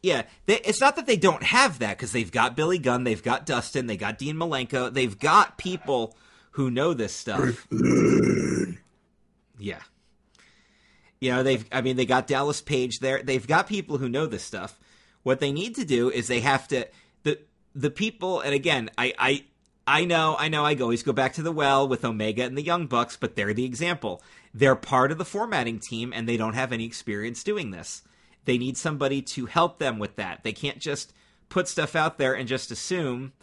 yeah, they, it's not that they don't have that because they've got Billy Gunn, they've got Dustin, they got Dean Malenko, they've got people who know this stuff. yeah, you know they've. I mean, they got Dallas Page there. They've got people who know this stuff. What they need to do is they have to the the people. And again, I I I know I know I always go back to the well with Omega and the Young Bucks, but they're the example. They're part of the formatting team, and they don't have any experience doing this. They need somebody to help them with that. They can't just put stuff out there and just assume,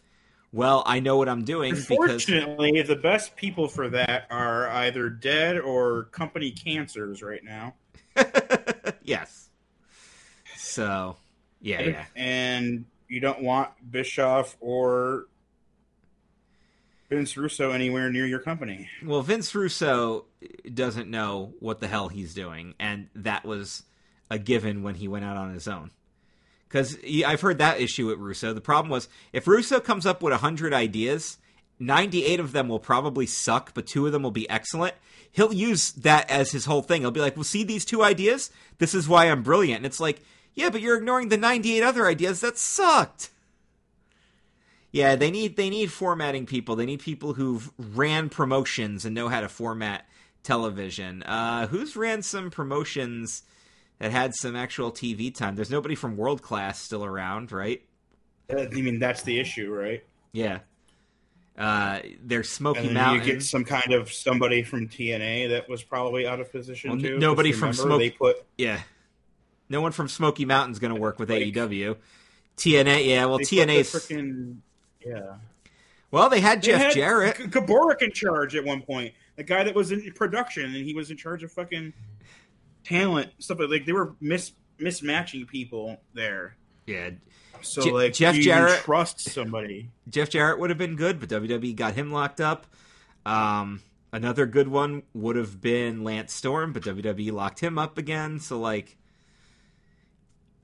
well, I know what I'm doing. Unfortunately, because... the best people for that are either dead or company cancers right now. yes. So, yeah, yeah. And you don't want Bischoff or Vince Russo anywhere near your company. Well, Vince Russo doesn't know what the hell he's doing, and that was a given when he went out on his own. Because I've heard that issue with Russo. The problem was if Russo comes up with 100 ideas, 98 of them will probably suck, but two of them will be excellent. He'll use that as his whole thing. He'll be like, well, see these two ideas? This is why I'm brilliant. And it's like, yeah, but you're ignoring the 98 other ideas that sucked. Yeah, they need they need formatting people. They need people who've ran promotions and know how to format television. Uh, who's ran some promotions that had some actual TV time? There's nobody from World Class still around, right? I mean, that's the issue, right? Yeah. Uh, there's Smoky Mountain. You get some kind of somebody from TNA that was probably out of position Well, too. nobody from They put yeah. No one from Smoky Mountain's going to work with Like- AEW. TNA, yeah. Well, TNA's. freaking yeah. Well, they had They Jeff had Jarrett. G- Gaborik in charge at one point. The guy that was in production and he was in charge of fucking talent stuff. Like they were mis mismatching people there. Yeah, So Je- like, Jeff do you even Jarrett- trust somebody. Jeff Jarrett would have been good, but WWE got him locked up. Um, another good one would have been Lance Storm, but WWE locked him up again. So like,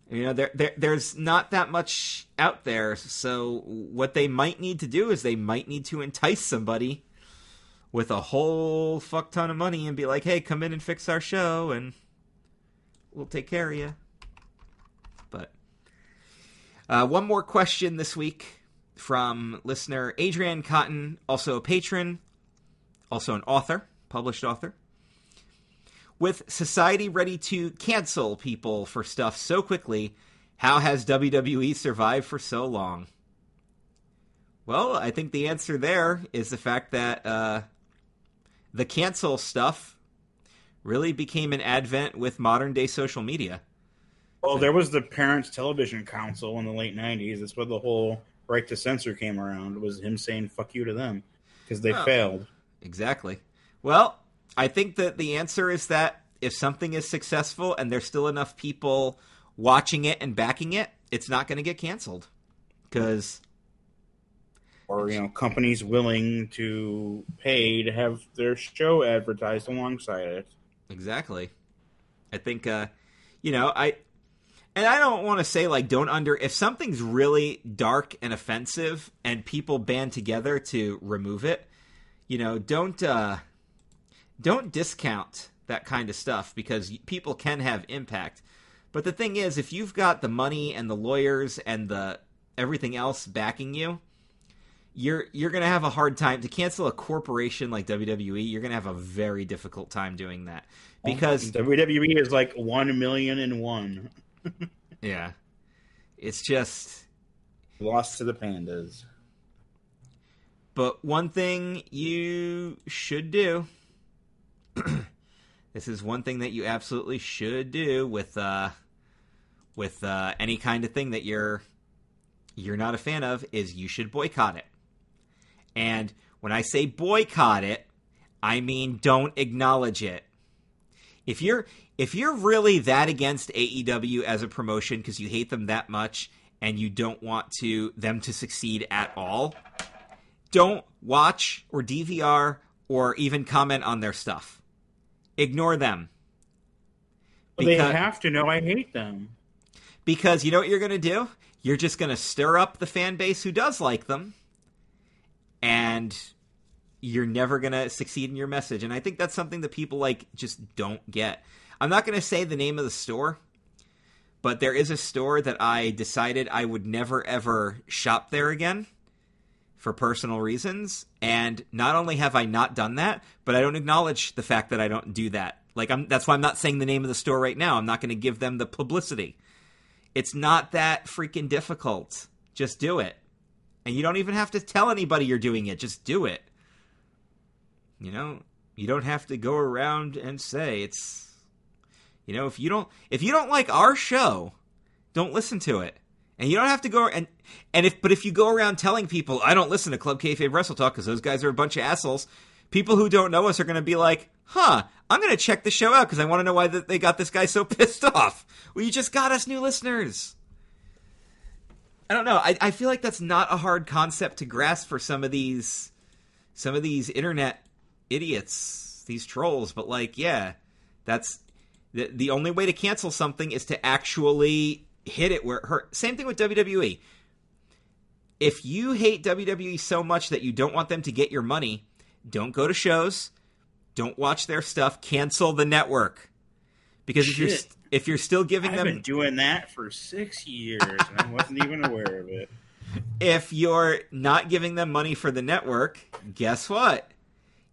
you know, there, there there's not that much out there. So what they might need to do is they might need to entice somebody with a whole fuck ton of money and be like, "Hey, come in and fix our show, and we'll take care of you." But uh, one more question this week from listener Adrian Cotton, also a patron, also an author, published author. With society ready to cancel people for stuff so quickly, how has WWE survived for so long? Well, I think the answer there is the fact that uh, the cancel stuff really became an advent with modern day social media. Well, there was the Parents Television Council in the late '90s. That's where the whole right to censor came around. Was him saying "fuck you" to them because they Oh. failed. Exactly. Well, I think that the answer is that if something is successful and there's still enough people watching it and backing it, it's not going to get canceled. Because or you know companies willing to pay to have their show advertised alongside it. Exactly, I think uh, you know I, and I don't want to say like don't under if something's really dark and offensive and people band together to remove it, you know don't uh, don't discount that kind of stuff because people can have impact. But the thing is, if you've got the money and the lawyers and the everything else backing you, you're you're gonna have a hard time to cancel a corporation like WWE. You're gonna have a very difficult time doing that because WWE is like one million and one yeah, it's just. lost to the pandas. But one thing you should do. this is one thing that you absolutely should do with uh, with uh, any kind of thing that you're you're not a fan of is you should boycott it. And when I say boycott it, I mean don't acknowledge it. If you're if you're really that against AEW as a promotion because you hate them that much and you don't want to them to succeed at all, don't watch or DVR or even comment on their stuff. Ignore them. But they have to know I hate them. Because you know what you're going to do? You're just going to stir up the fan base who does like them, and you're never going to succeed in your message. And I think that's something that people like just don't get. I'm not going to say the name of the store, but there is a store that I decided I would never ever shop there again for personal reasons. And not only have I not done that, but I don't acknowledge the fact that I don't do that. Like I'm that's why I'm not saying the name of the store right now. I'm not going to give them the publicity. It's not that freaking difficult. Just do it. And you don't even have to tell anybody you're doing it. Just do it. You know, you don't have to go around and say it's you know, if you don't if you don't like our show, don't listen to it. And you don't have to go and and if but if you go around telling people I don't listen to Club Kayfabe Wrestle Talk because those guys are a bunch of assholes, people who don't know us are going to be like, "Huh, I'm going to check the show out because I want to know why they got this guy so pissed off." Well, you just got us new listeners. I don't know. I, I feel like that's not a hard concept to grasp for some of these some of these internet idiots, these trolls, but like, yeah, that's the the only way to cancel something is to actually hit it where it hurt. Same thing with WWE. If you hate WWE so much that you don't want them to get your money, don't go to shows, don't watch their stuff, cancel the network. Because if you're if you're still giving I've them been doing that for six years, and I wasn't even aware of it. if you're not giving them money for the network, guess what?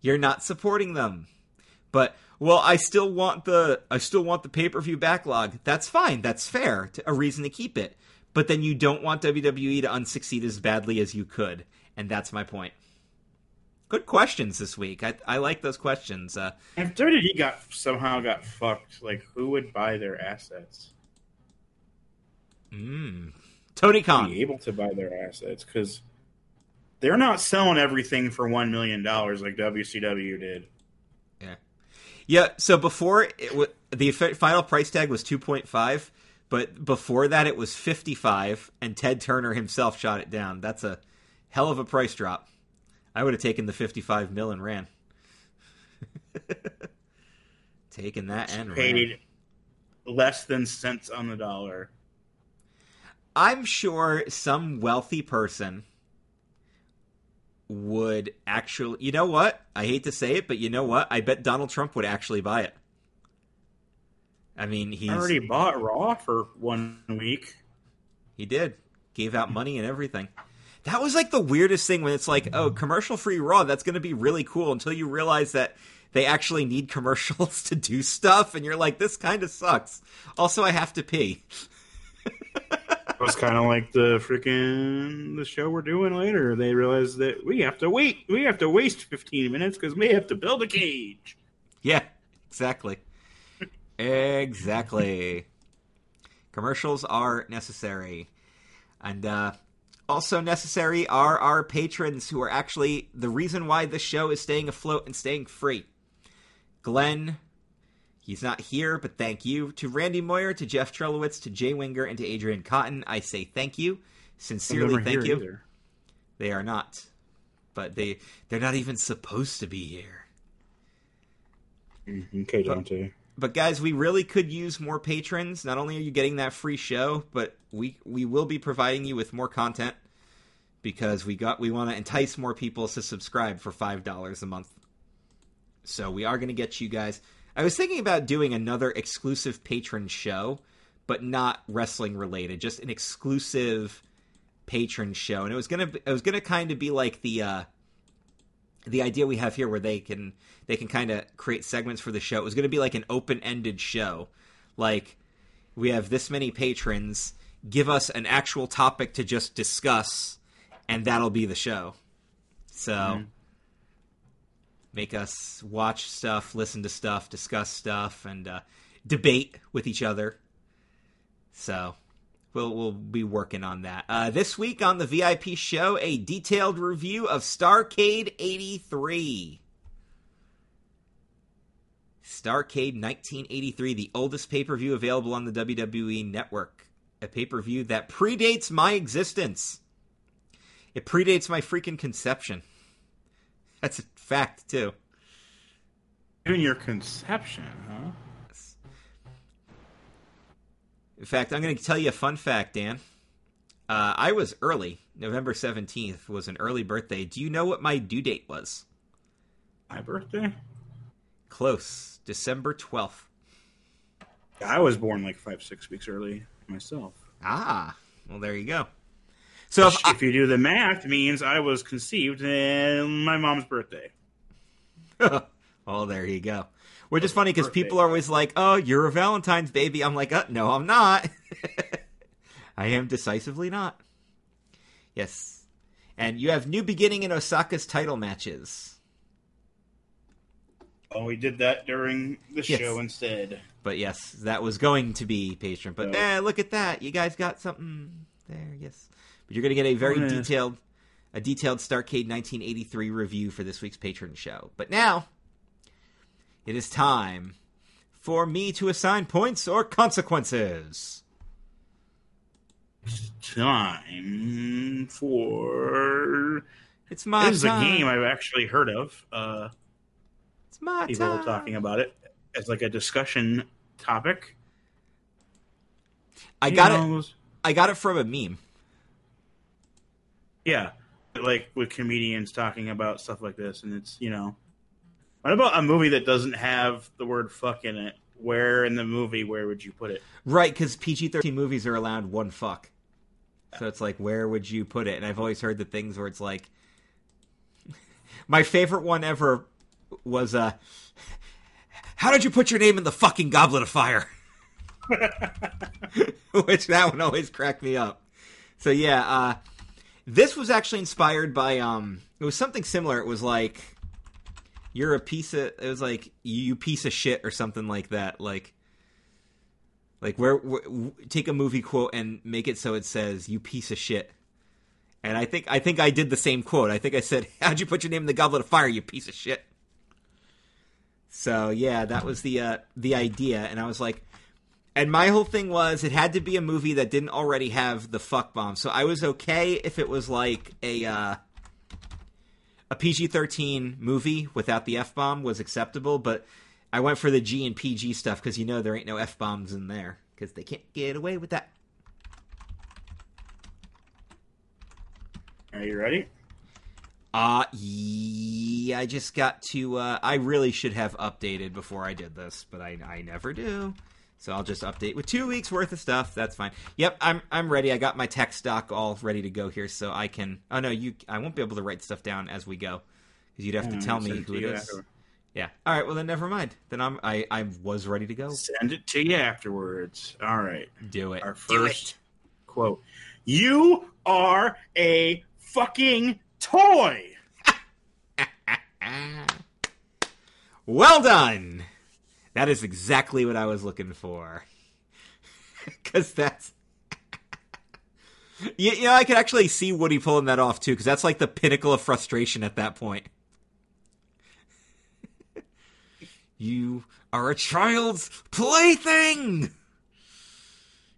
You're not supporting them. But well, I still want the I still want the pay-per-view backlog. That's fine. That's fair. To, a reason to keep it. But then you don't want WWE to unsucceed as badly as you could, and that's my point. Good questions this week. I, I like those questions. Uh, If WWE got somehow got fucked, like who would buy their assets? mm, Tony Khan. Be able to buy their assets because they're not selling everything for one million dollars like WCW did. Yeah, yeah. so before it w- the fi- final price tag was 2.5, but before that it was 55 and Ted Turner himself shot it down. That's a hell of a price drop. I would have taken the 55 mil and ran. taken that and ran. Paid less than cents on the dollar. I'm sure some wealthy person would actually. You know what? I hate to say it, but you know what? I bet Donald Trump would actually buy it. I mean, he's I already bought Raw for one week. He did. Gave out money and everything. That was like the weirdest thing when it's like, oh, commercial free Raw, that's going to be really cool until you realize that they actually need commercials to do stuff. And you're like, this kind of sucks. Also, I have to pee. It was kind of like the freaking the show we're doing later. They realized that we have to wait. We have to waste 15 minutes because we have to build a cage. Yeah, exactly. exactly. Commercials are necessary. And uh, also necessary are our patrons who are actually the reason why this show is staying afloat and staying free. Glenn, he's not here, but thank you. To Randy Moyer, to Jeff Trelowitz, to Jay Winger, and to Adrian Cotton, I say thank you. Sincerely, thank you. either. They are not. But they they're not even supposed to be here. Mhm, Okay, Dante. But guys, we really could use more patrons. Not only are you getting that free show, but we we will be providing you with more content because we got we want to entice more people to subscribe for five dollars a month. So we are going to get you guys. I was thinking about doing another exclusive patron show, but not wrestling related, just an exclusive patron show, and it was gonna it was gonna kind of be like the. uh the idea we have here where they can they can kind of create segments for the show. It was going to be like an open-ended show. Like we have this many patrons. Give us an actual topic to just discuss and that'll be the show. So Mhm. make us watch stuff listen to stuff discuss stuff and uh, debate with each other. So We'll, we'll be working on that. Uh, this week on the VIP show, a detailed review of Starcade 83. Starcade 1983, the oldest pay per view available on the WWE network. A pay per view that predates my existence. It predates my freaking conception. That's a fact, too. Even your conception, huh? In fact, I'm going to tell you a fun fact, Dan. Uh, I was early. November 17th was an early birthday. Do you know what my due date was? My birthday? Close. December 12th. I was born like five, six weeks early myself. Ah, well, there you go. So if I, if you do the math, means I was conceived in my mom's birthday. oh, there you go. Which is funny because people are always like, "Oh, you're a Valentine's baby." I'm like, uh, "No, I'm not. I am decisively not." Yes, and you have new beginning in Osaka's title matches. Oh, we did that during the Yes. show instead. But yes, that was going to be patron. But No. eh, look at that. You guys got something there. Yes. But you're going to get a very Yeah. detailed a detailed Starcade 1983 review for this week's patron show. But now it is time for me to assign points or consequences. It's time for It's my this is a game I've actually heard of. Uh, It's my people time. talking about it as like a discussion topic. I You got it. I got it from a meme. Yeah, like with comedians talking about stuff like this, and it's you know, what about a movie that doesn't have the word "fuck" in it? Where in the movie, where would you put it? Right, because PG thirteen movies are allowed one fuck. So it's like, where would you put it? And I've always heard the things where it's like, my favorite one ever was, uh, how did you put your name in the fucking goblet of fire? Which that one always cracked me up. So yeah, uh, this was actually inspired by, um, it was something similar. It was like, you're a piece of, it was like, you piece of shit or something like that. Like, like where, where take a movie quote and make it so it says "you piece of shit." And I think I think I did the same quote. I think I said, "How'd you put your name in the goblet of fire, you piece of shit?" So yeah, that was the uh, the idea, and I was like, and my whole thing was it had to be a movie that didn't already have the fuck bomb. So I was okay if it was like a uh, a PG thirteen movie without the f bomb was acceptable, but I went for the G and PG stuff because you know there ain't no f bombs in there because they can't get away with that. Are you ready? Uh yeah, I just got to uh I really should have updated before I did this, but I I never do. So I'll just update with 2 weeks worth of stuff. That's fine. Yep, I'm I'm ready. I got my tech stock all ready to go here so I can Oh no, you I won't be able to write stuff down as we go cuz you'd have to Mm, tell me who it is. it you is. after- Yeah. All right, well then never mind. Then I'm I I was ready to go. Send it to you afterwards. All right. Do it. Our Do first quote: "You are a fucking toy." well done. That is exactly what I was looking for. Because that's. you, you know, I could actually see Woody pulling that off too, because that's like the pinnacle of frustration at that point. you are a child's plaything.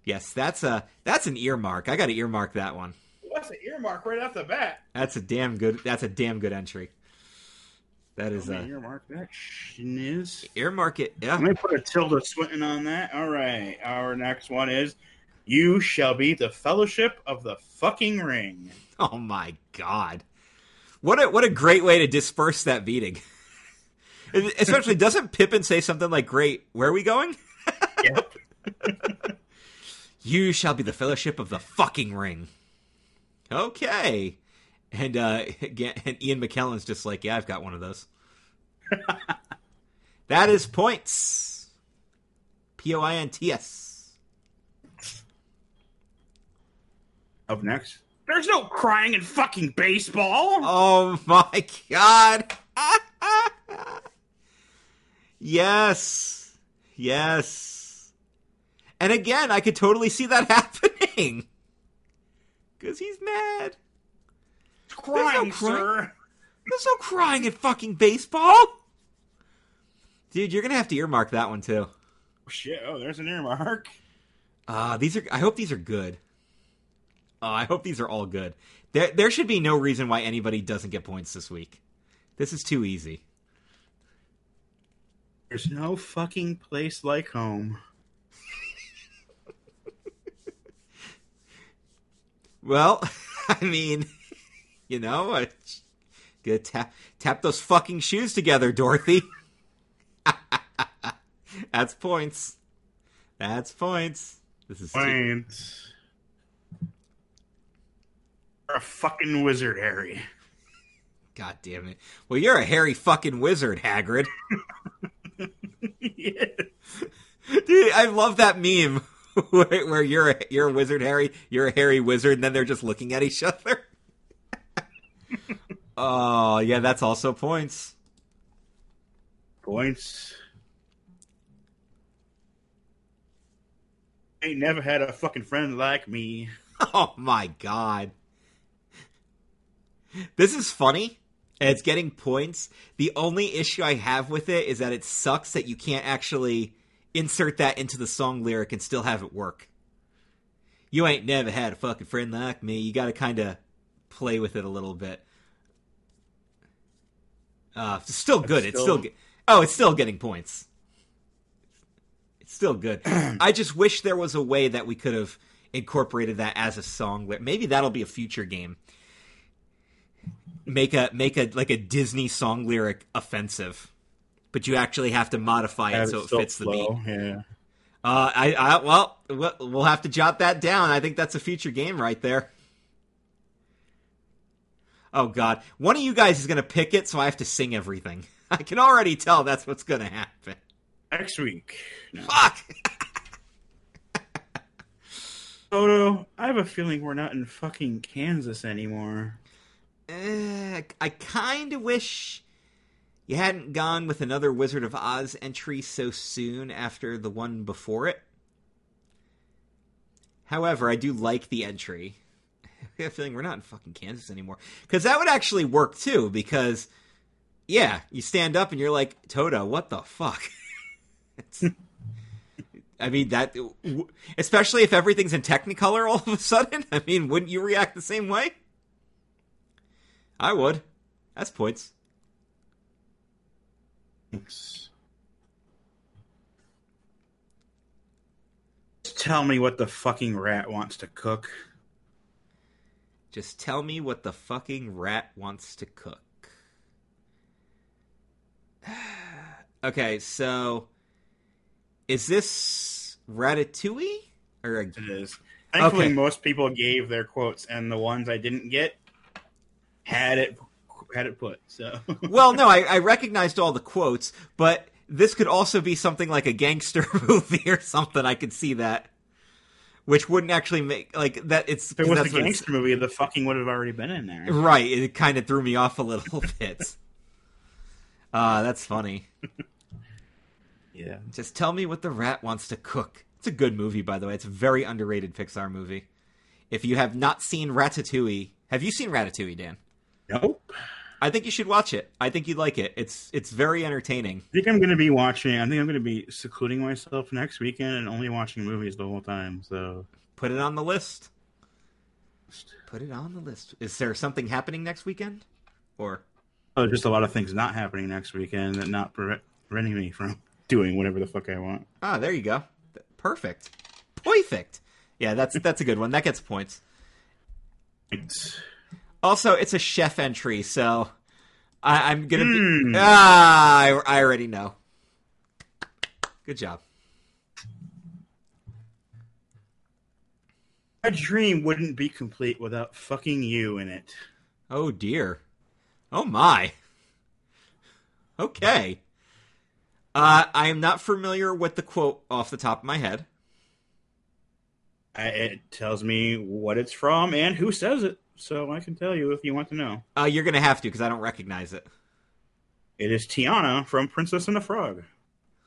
Yes, that's a that's an earmark. I got to earmark that one. That's an earmark right off the bat? That's a damn good. That's a damn good entry. That is Let a me earmark that schniz. earmark it. Yeah. Let me put a tilde Swinton on that. All right. Our next one is You shall be the fellowship of the fucking ring. Oh my god. What a what a great way to disperse that beating. Especially doesn't Pippin say something like great, where are we going? Yep. You shall be the fellowship of the fucking ring. Okay. And uh again and Ian McKellen's just like, yeah, I've got one of those. that is points. P O I N T S. Up next. There's no crying in fucking baseball. Oh my god. yes. Yes. And again, I could totally see that happening. Cuz he's mad. Crying, no crying. sir. There's no crying at fucking baseball. Dude, you're to have to earmark that one too. Oh, Shit. Oh, there's an earmark. Uh, these are I hope these are good. Uh, I hope these are all good. There there should be no reason why anybody doesn't get points this week. This is too easy. There's no fucking place like home. Well, I mean, you know, I gotta tap tap those fucking shoes together, Dorothy. That's points. That's points. This is too- Points. You're a fucking wizard, Harry. God damn it. Well, you're a hairy fucking wizard, Hagrid. yeah. Dude, I love that meme where, where you're a, you're a wizard, Harry. You're a hairy wizard, and then they're just looking at each other. Oh yeah, that's also points. Points. Ain't never had a fucking friend like me. Oh my god. This is funny. And it's getting points. The only issue I have with it is that it sucks that you can't actually insert that into the song lyric and still have it work. You ain't never had a fucking friend like me. You got to kind of play with it a little bit. Uh, it's still good. It's still- still ge- oh, it's still getting points. It's still good. I just wish there was a way that we could have incorporated that as a song. Maybe that'll be a future game. Make a make a like a Disney song lyric offensive, but you actually have to modify it so it it still fits the beat. Yeah. Uh, I, I we'll we'll have to jot that down. I think that's a future game right there. Oh God, one of you guys is gonna pick it, so I have to sing everything. I can already tell that's what's gonna happen. Next week. No. Fuck. Toto, I have a feeling we're not in fucking Kansas anymore. Uh, I kind of wish you hadn't gone with another Wizard of Oz entry so soon after the one before it. However, I do like the entry. I have a feeling we're not in fucking Kansas anymore. Because that would actually work too, because, yeah, you stand up and you're like, Toto, what the fuck? I mean, that, especially if everything's in Technicolor all of a sudden, I mean, wouldn't you react the same way? I would. That's points. Thanks. Just tell me what the fucking rat wants to cook. Just tell me what the fucking rat wants to cook. okay, so is this Ratatouille or a, It is. Thankfully, Okay. most people gave their quotes, and the ones I didn't get had it had it put. So well? No, I, I recognized all the quotes, but this could also be something like a gangster movie or something. I could see that, which wouldn't actually make like that. It's if it was a gangster movie, the fucking would have already been in there. Right, it kind of threw me off a little bit. Uh, that's funny. Yeah. Just tell me what the rat wants to cook. It's a good movie, by the way. It's a very underrated Pixar movie. If you have not seen Ratatouille, have you seen Ratatouille, Dan? Nope. I think you should watch it. I think you'd like it. It's it's very entertaining. I think I'm going to be watching. I think I'm going to be secluding myself next weekend and only watching movies the whole time. So Put it on the list. Put it on the list. Is there something happening next weekend? Or oh, just a lot of things not happening next weekend that not preventing me from doing whatever the fuck I want. ah, there you go. Perfect. Perfect. Yeah, that's that's a good one. That gets points. It's, Also, it's a chef entry, so I, I'm gonna Hmm. be. Ah, I, I already know. Good job. my dream wouldn't be complete without fucking you in it. Oh dear. Oh my. Okay. Uh, I am not familiar with the quote off the top of my head. I, it tells me what it's from and who says it, so I can tell you if you want to know. Uh, you're gonna have to because I don't recognize it. It is Tiana from Princess and the Frog.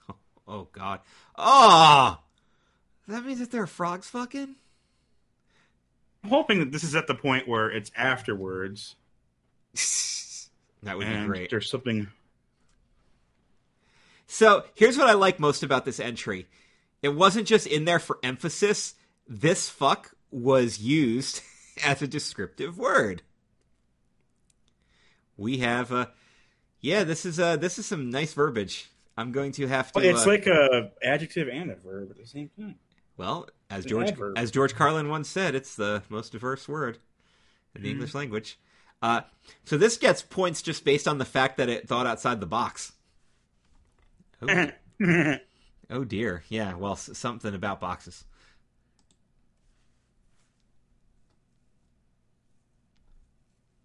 Oh god. Oh, that means that there are frogs fucking. I'm hoping that this is at the point where it's afterwards that would be great. there's something. So here's what I like most about this entry. It wasn't just in there for emphasis. This fuck was used as a descriptive word. We have a yeah, this is uh this is some nice verbiage. I'm going to have to It's uh, like a adjective and a verb at the same time. well, as an George as George Carlin once said, it's the most diverse word in the English language. Uh, so this gets points just based on the fact that it thought outside the box. Oh, oh dear, yeah. Well, something about boxes.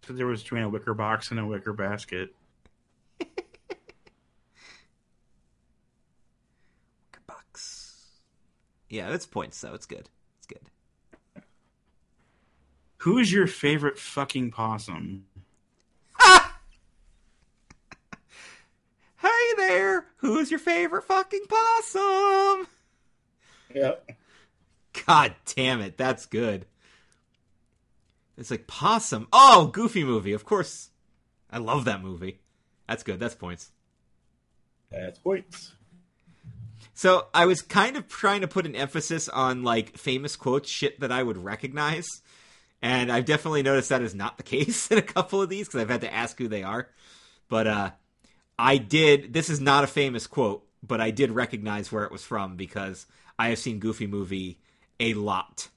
So there was between a wicker box and a wicker basket. box. Yeah, it's points though. It's good. It's good. Who's your favorite fucking possum? Ah! Hey there, who's your favorite fucking possum? Yep. God damn it, that's good. It's like possum. Oh, Goofy movie, of course. I love that movie. That's good. That's points. That's points. So I was kind of trying to put an emphasis on like famous quotes, shit that I would recognize, and I've definitely noticed that is not the case in a couple of these because I've had to ask who they are. But uh, I did. This is not a famous quote, but I did recognize where it was from because I have seen Goofy movie a lot,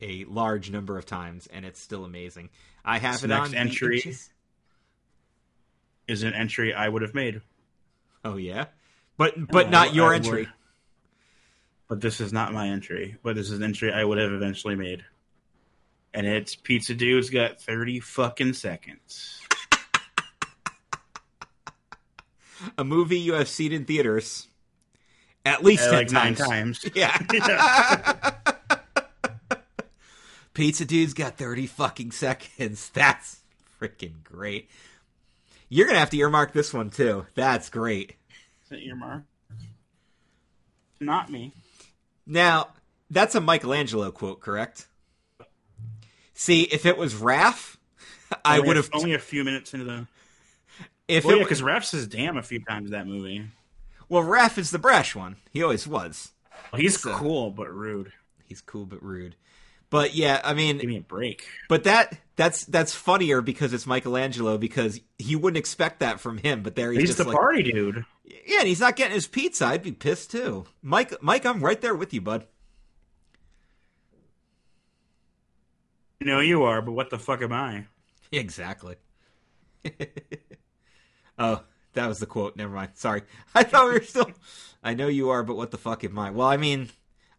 a large number of times, and it's still amazing. I have This it next on entry- VHS. Is an entry I would have made, Oh yeah, but but not your I entry. would. but this is not my entry. But this is an entry I would have eventually made, and it's Pizza Dude's got thirty fucking seconds. A movie you have seen in theaters at least Uh, ten like nine times. times. Yeah. Pizza Dude's got 30 fucking seconds. That's freaking great. You're going to have to earmark this one too. That's great. Is that your mark? Not me. Now, that's a Michelangelo quote, correct? See, if it was Raph, I would have. only a few minutes into the. If Well, it yeah, because Raph says "damn" a few times in that movie. well, Raph is the brash one. He always was. Well, he's So- cool but rude. He's cool but rude. But yeah, I mean, Give me a break. But that that's that's funnier because it's Michelangelo because you wouldn't expect that from him. But there he's, He's just the like, party dude. yeah, and he's not getting his pizza. I'd be pissed too. Mike, Mike, I'm right there with you, bud. You know you are, but what the fuck am I? Exactly. oh, that was the quote. Never mind. Sorry, I thought we were still. I know you are, but what the fuck am I? Well, I mean,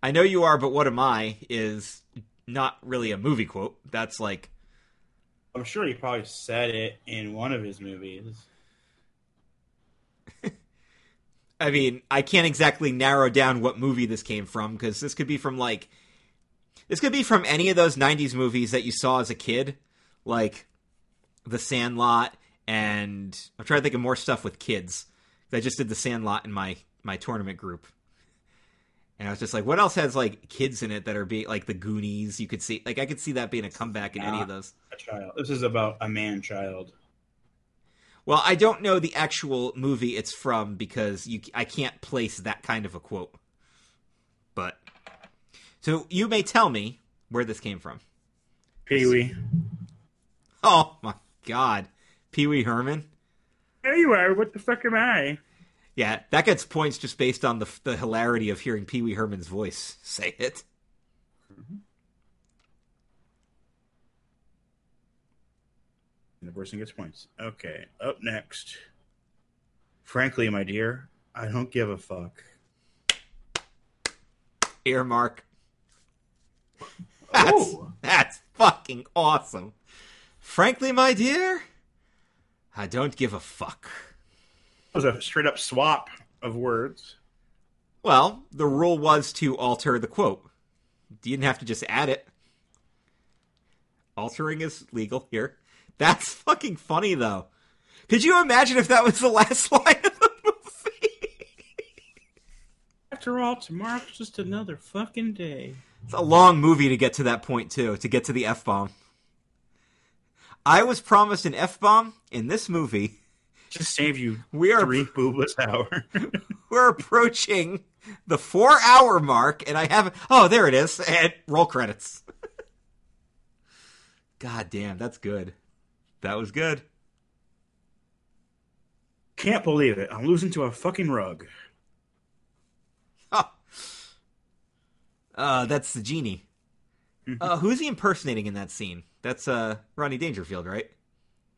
I know you are, but what am I? Is not really a movie quote. That's like I'm sure he probably said it in one of his movies. I mean, I can't exactly narrow down what movie this came from because this could be from like this could be from any of those 90s movies that you saw as a kid, like The Sandlot and I'm trying to think of more stuff with kids. I just did The Sandlot in my my tournament group. And I was just like, what else has like kids in it that are being like the Goonies? You could see like I could see that being a comeback in any of those. A child. This is about a man child. Well, I don't know the actual movie it's from because you I can't place that kind of a quote. But so you may tell me where this came from. Pee Wee. Oh my god. Pee Wee Herman? There you are. What the fuck am I? Yeah, that gets points just based on the the hilarity of hearing Pee Wee Herman's voice say it. And the person gets points. Okay. Up next. Frankly, my dear, I don't give a fuck. Earmark. That's, Oh. that's fucking awesome. Frankly, my dear, I don't give a fuck. That was a straight up swap of words. Well, the rule was to alter the quote. You didn't have to just add it. Altering is legal here. That's fucking funny, though. Could you imagine if that was the last line of the movie? After all, tomorrow's just another fucking day. It's a long movie to get to that point, too, to get to the F bomb. I was promised an F bomb in this movie. Just save you We are three boobless hour. we're approaching the four hour mark, and I haven't. Oh, there it is. And roll credits. God damn, that's good. That was good. Can't believe it. I'm losing to a fucking rug. Oh. Uh, that's the genie. Uh, who's he impersonating in that scene? That's uh Rodney Dangerfield, right?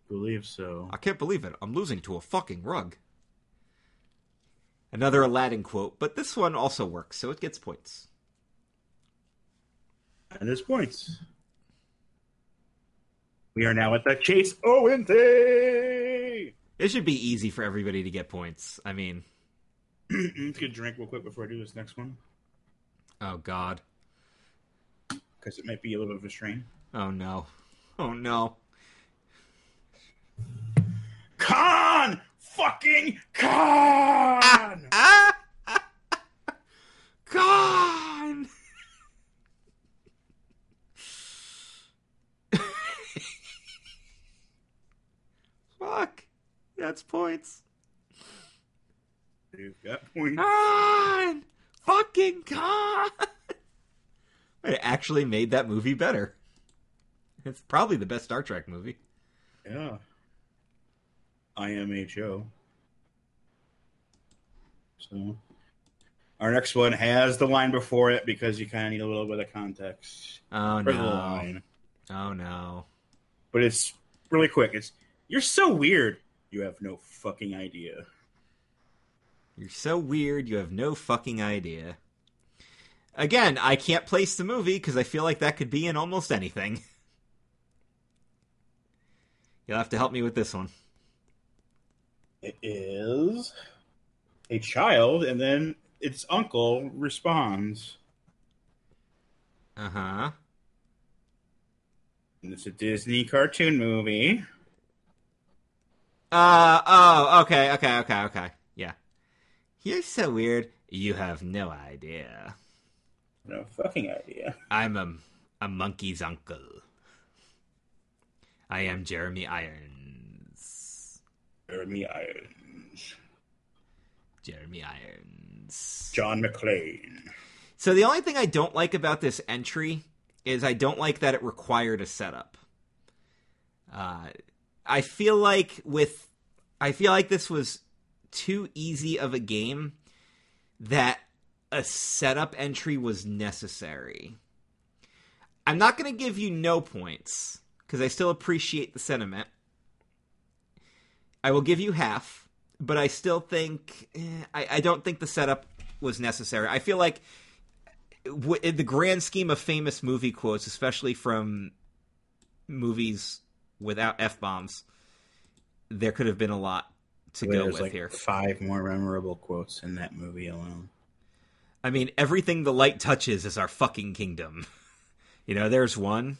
Believe so. I can't believe it. I'm losing to a fucking rug. Another Aladdin quote, but this one also works, so it gets points. And there's points. We are now at the Chase Owen thing. It should be easy for everybody to get points. I mean, Let's get a drink real quick before I do this next one, oh god. because it might be a little bit of a strain. Oh no. Oh no. Con! Fucking con! Ah! Fuck. That's points. You've got points. Gone! Fucking gone! It actually made that movie better. It's probably the best Star Trek movie. Yeah. IMHO. So our next one has the line before it because you kind of need a little bit of context Oh for the no! line. Oh no! But it's really quick. It's you're so weird. You have no fucking idea. You're so weird. You have no fucking idea. Again, I can't place the movie because I feel like that could be in almost anything. You'll have to help me with this one. It is a child, and then its uncle responds. Uh huh. And it's a Disney cartoon movie. Uh oh. Okay. Okay. Okay. Okay. Yeah. You're so weird. You have no idea. No fucking idea. I'm a a monkey's uncle. I am Jeremy Irons. Jeremy Irons. Jeremy Irons. John McClane. So the only thing I don't like about this entry is I don't like that it required a setup. Uh, I feel like with I feel like this was too easy of a game that a setup entry was necessary. I'm not going to give you no points because I still appreciate the sentiment. I will give you half, but I still think eh, I, I don't think the setup was necessary. I feel like w- in the grand scheme of famous movie quotes, especially from movies without f bombs, there could have been a lot to go with like here. five more memorable quotes in that movie alone. I mean, everything the light touches is our fucking kingdom. you know, there's one.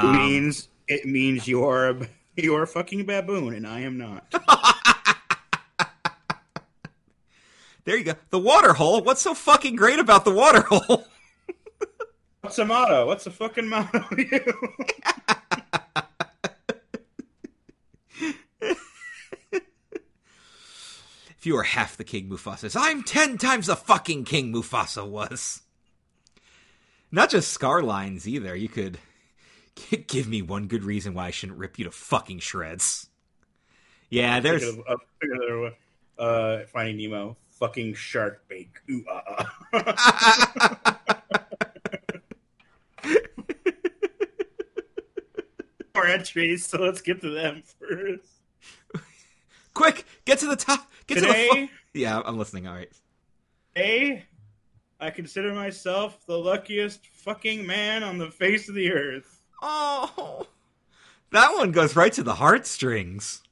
It Um, means it means you're a you're a fucking baboon, and I am not. there you go. The water hole. What's so fucking great about the water hole? What's a motto? What's a fucking motto? if you were half the King Mufasa I'm ten times the fucking King Mufasa was. Not just scar lines either. You could give me one good reason why I shouldn't rip you to fucking shreds. Yeah, there's. Thinking of- uh, uh, Finding Nemo. Fucking shark bait. Ooh, ah, ah. More entries, so let's get to them first. Quick, get to the top. Get to the. Today, Fu- yeah, I'm listening. All right. A, I consider myself the luckiest fucking man on the face of the earth. Oh, that one goes right to the heartstrings.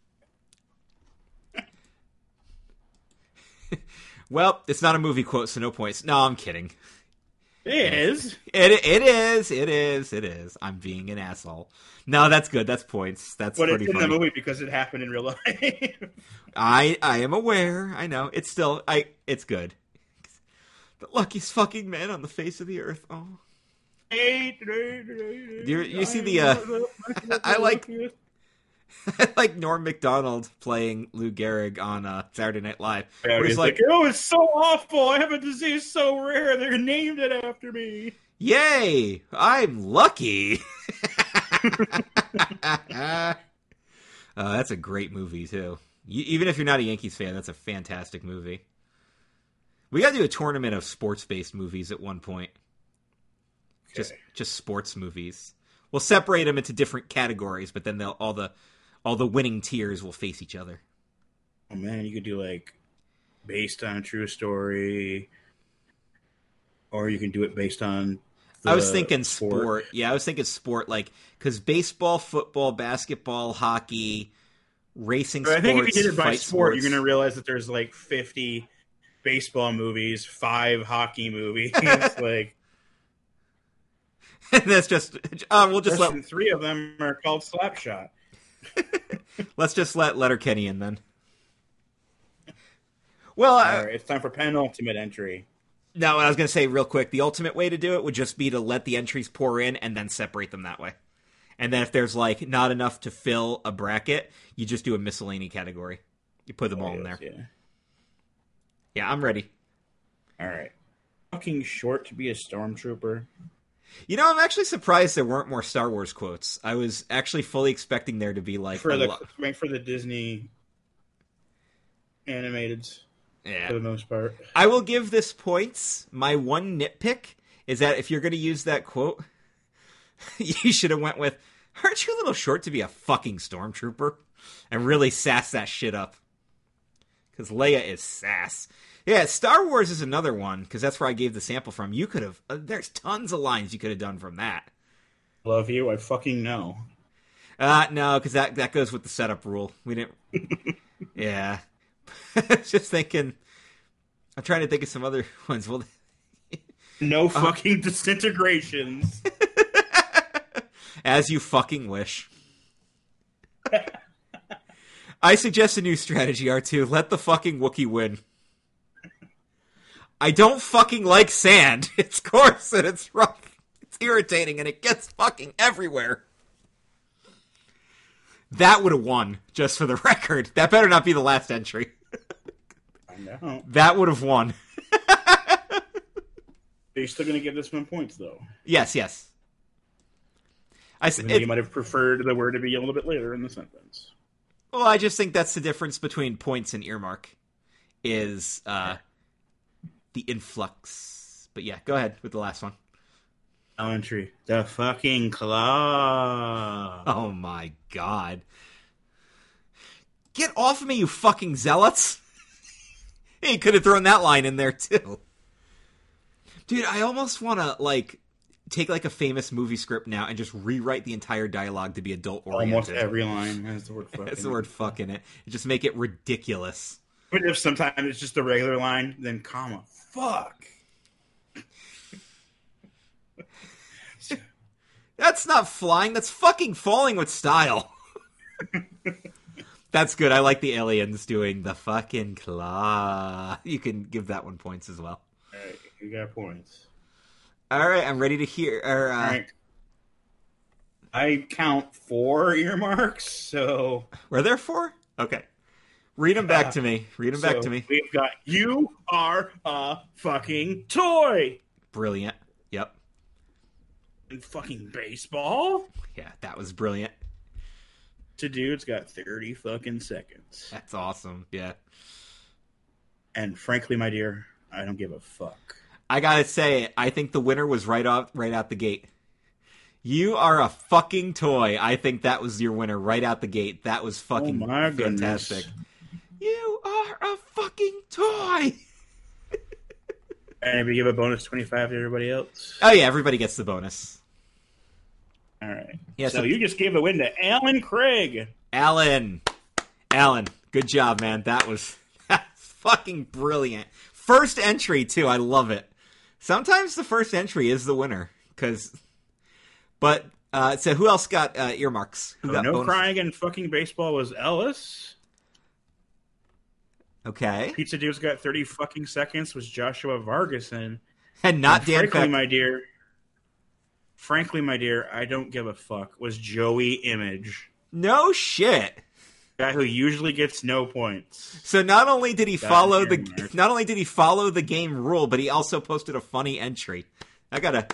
well, it's not a movie quote, so no points. No, I'm kidding. It is. It it is it is it is. I'm being an asshole. No, that's good. That's points. That's But it's pretty in the movie because it happened in real life. I I am aware. I know. It's still I. It's good. The luckiest fucking man on the face of the earth. Oh, you, you see the, uh, I like- I like Norm Macdonald playing Lou Gehrig on uh, Saturday Night Live. Yeah, he's like, like, oh, it's so awful. I have a disease so rare. They named it after me. Yay! I'm lucky. uh, that's a great movie too. You, even if you're not a Yankees fan, that's a fantastic movie. We got to do a tournament of sports-based movies at one point. Just just sports movies. We'll separate them into different categories, but then they'll all the all the winning tiers will face each other. Oh man, you could do like based on a true story, or you can do it based on. I was thinking sport. Yeah, I was thinking sport, like because baseball, football, basketball, hockey, racing. But I think if you sports, did it by sport, you're going to realize that there's like 50 baseball movies, five hockey movies. like, That's just. Uh, we'll just less let three of them are called Slapshot. let's just let Letter Letterkenny in then. Well, I, right, it's time for penultimate entry. no, I was going to say real quick. The ultimate way to do it would just be to let the entries pour in and then separate them that way. And then if there's like not enough to fill a bracket, you just do a miscellany category. You put them all in there. Oh, Yeah. Yeah, I'm ready. All right. Fucking short to be a stormtrooper. You know, I'm actually surprised there weren't more Star Wars quotes. I was actually fully expecting there to be like for the lo- for the Disney animated. Yeah. for the most part. I will give this points. My one nitpick is that if you're going to use that quote, you should have went with, "Aren't you a little short to be a fucking stormtrooper?" and really sass that shit up. Because Leia is sass. Yeah, Star Wars is another one because that's where I gave the sample from. You could have. Uh, there's tons of lines you could have done from that. Love you, I fucking know. Uh no, because that that goes with the setup rule. We didn't. yeah, just thinking. I'm trying to think of some other ones. Well, No fucking disintegrations. as you fucking wish. I suggest a new strategy, R2. Let the fucking Wookiee win. I don't fucking like sand. It's coarse and it's rough. It's irritating and it gets fucking everywhere. That would have won, just for the record. That better not be the last entry. I know. That would have won. Are You're still gonna give this one points though. Yes, yes. I Even though you might have preferred the word to be a little bit later in the sentence. well, I just think that's the difference between points and earmark, is uh, the influx. But yeah, go ahead with the last one. Entry. The fucking claw. Oh my god. Get off of me, you fucking zealots! he could have thrown that line in there too. Dude, I almost want to like take like a famous movie script now and just rewrite the entire dialogue to be adult oriented. Almost every line has the word fucking. That's the word "fuck" in it. Just make it ridiculous. But if sometimes it's just a regular line, then comma. Fuck. That's not flying. That's fucking falling with style. that's good. I like the aliens doing the fucking claw. You can give that one points as well. Alright, you got points. All right, I'm ready to hear. Or, uh, Alright. I count four earmarks, so Were there four? Okay. Read them back Yeah. to me. Read them back to me. We've got you are a fucking toy. Brilliant. Yep. And fucking baseball. Yeah, that was brilliant. To dude's got thirty fucking seconds. That's awesome. Yeah. And frankly, my dear, I don't give a fuck. I gotta say, it, I think the winner was right off, right out the gate. You are a fucking toy. I think that was your winner right out the gate. That was oh fucking oh my goodness. You are a fucking toy. And we give a bonus twenty five to everybody else. Oh yeah, everybody gets the bonus. All right. Yeah, so, so- you just gave a win to Alan Craig. Alan, Alan, good job, man. That was fucking brilliant. First entry too. I love it. Sometimes the first entry is the winner because, but uh, so who else got uh, earmarks? Who Oh, got no bonus? crying in fucking baseball was Ellis. Okay, Pizza Dude's got thirty fucking seconds was Joshua Vargason. and not And Dan. frankly, Peck. my dear. Frankly, my dear, I don't give a fuck. Was Joey Image, No shit. guy who usually gets no points. So not only did he follow the earmarked. not only did he follow the game rule, but he also posted a funny entry. I gotta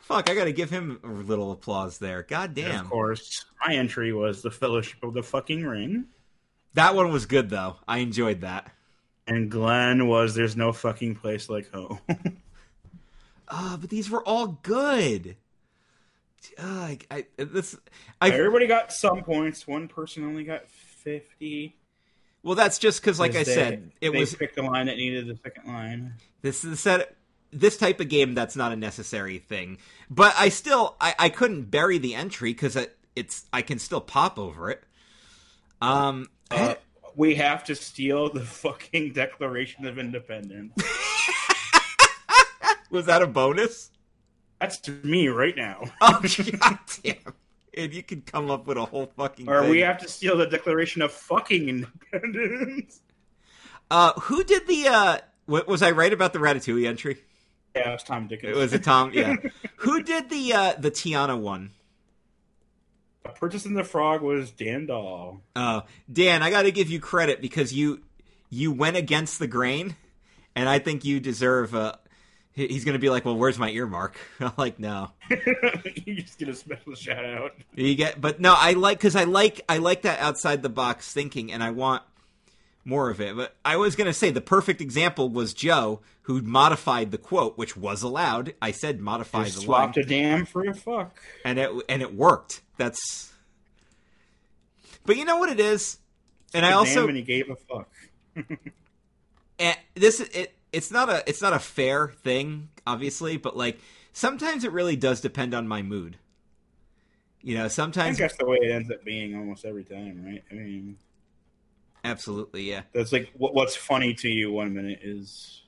fuck. I gotta give him a little applause there. God And damn. Of course, my entry was the Fellowship of the Fucking Ring, That one was good though. I enjoyed that. and Glenn was "There's no fucking place like home." Uh, but these were all good. Uh, I, I, this, I, Everybody got some points. One person only got fifty. well, that's just because, like I they- said, it they was picked the line that needed the second line. this is set. This type of game, that's not a necessary thing. But I still, I, I couldn't bury the entry because it, it's, I can still pop over it. Um, Uh, we have to steal the fucking Declaration of Independence. was that a bonus? That's to me right now. Oh god damn! And you could come up with a whole fucking. Or thing. we have to steal the Declaration of fucking Independence. Uh, who did the? uh what, Was I right about the Ratatouille entry? Yeah, it's Tom Dickens. It was a Tom. Yeah. who did the uh the Tiana one? Princess and the Frog was Dan Dahl. Uh, Dan, I got to give you credit because you you went against the grain, and I think you deserve. Uh, he- he's going to be like, "Well, where's my earmark?" I'm like, "No, you just get a special shout out. you get." But no, I like because I like I like that outside the box thinking, and I want more of it. But I was going to say the perfect example was Joe, who modified the quote, which was allowed. I said modify Just the line, swapped a damn for a fuck. and it and it worked. That's. But you know what it is, and I also and he gave a fuck. and eh, this it it's not a it's not a fair thing, obviously, but like sometimes it really does depend on my mood. You know, I think sometimes that's the way it ends up being almost every time, right? I mean, absolutely, yeah. that's like what, what's funny to you one minute is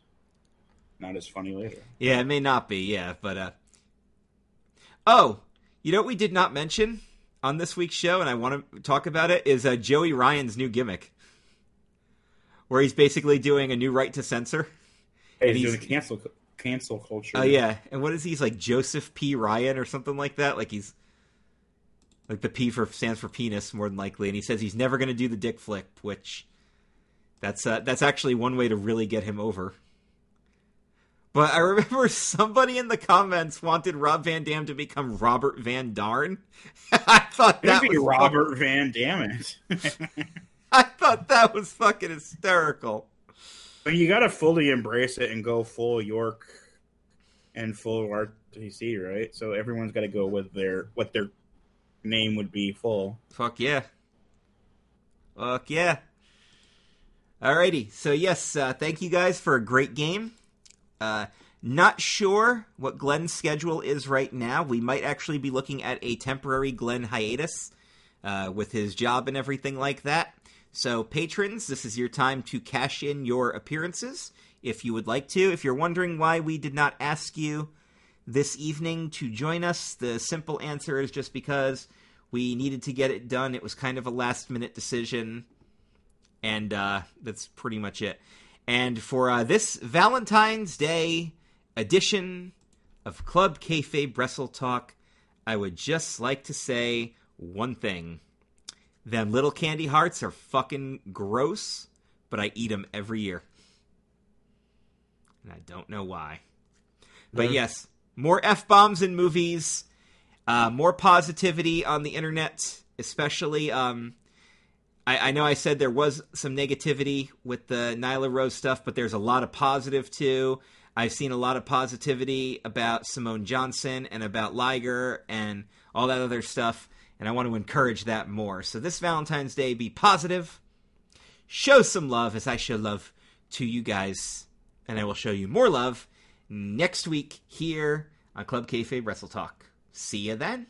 not as funny later. Yeah, it may not be, yeah, but uh Oh, you know what we did not mention on this week's show and I want to talk about it is uh Joey Ryan's new gimmick. Where he's basically doing a new right to censor. Hey, And he's he's- doing cancel cancel culture. Oh yeah, and what is he? He's like Joseph P. Ryan or something like that. Like he's like the P for stands for penis more than likely, and he says he's never going to do the dick flick, which that's uh, that's actually one way to really get him over. But I remember somebody in the comments wanted Rob Van Dam to become Robert Van Darn. I thought that It'd be was Robert Van Dammit. I thought that was fucking hysterical. but you got to fully embrace it and go full York and full RTC, right? So everyone's got to go with their what their name would be full. Fuck yeah. Fuck yeah. Alrighty, so yes, uh, thank you guys for a great game. Uh, not sure what Glenn's schedule is right now. We might actually be looking at a temporary Glenn hiatus uh, with his job and everything like that. So, patrons, this is your time to cash in your appearances if you would like to. If you're wondering why we did not ask you this evening to join us, the simple answer is just because we needed to get it done. It was kind of a last minute decision, and uh, that's pretty much it. And for uh, this Valentine's Day edition of Club Kayfabe Wrestle Talk, I would just like to say one thing. Them little candy hearts are fucking gross, but I eat them every year. And I don't know why. But Mhm. yes, more F bombs in movies, uh, more positivity on the internet, especially. Um, I, I know I said there was some negativity with the Nyla Rose stuff, but there's a lot of positive too. I've seen a lot of positivity about Simone Johnson and about Liger and all that other stuff, and I want to encourage that more. So this Valentine's Day, be positive, show some love as I show love to you guys, and I will show you more love next week here on Club Kayfabe Wrestle Talk. See you then.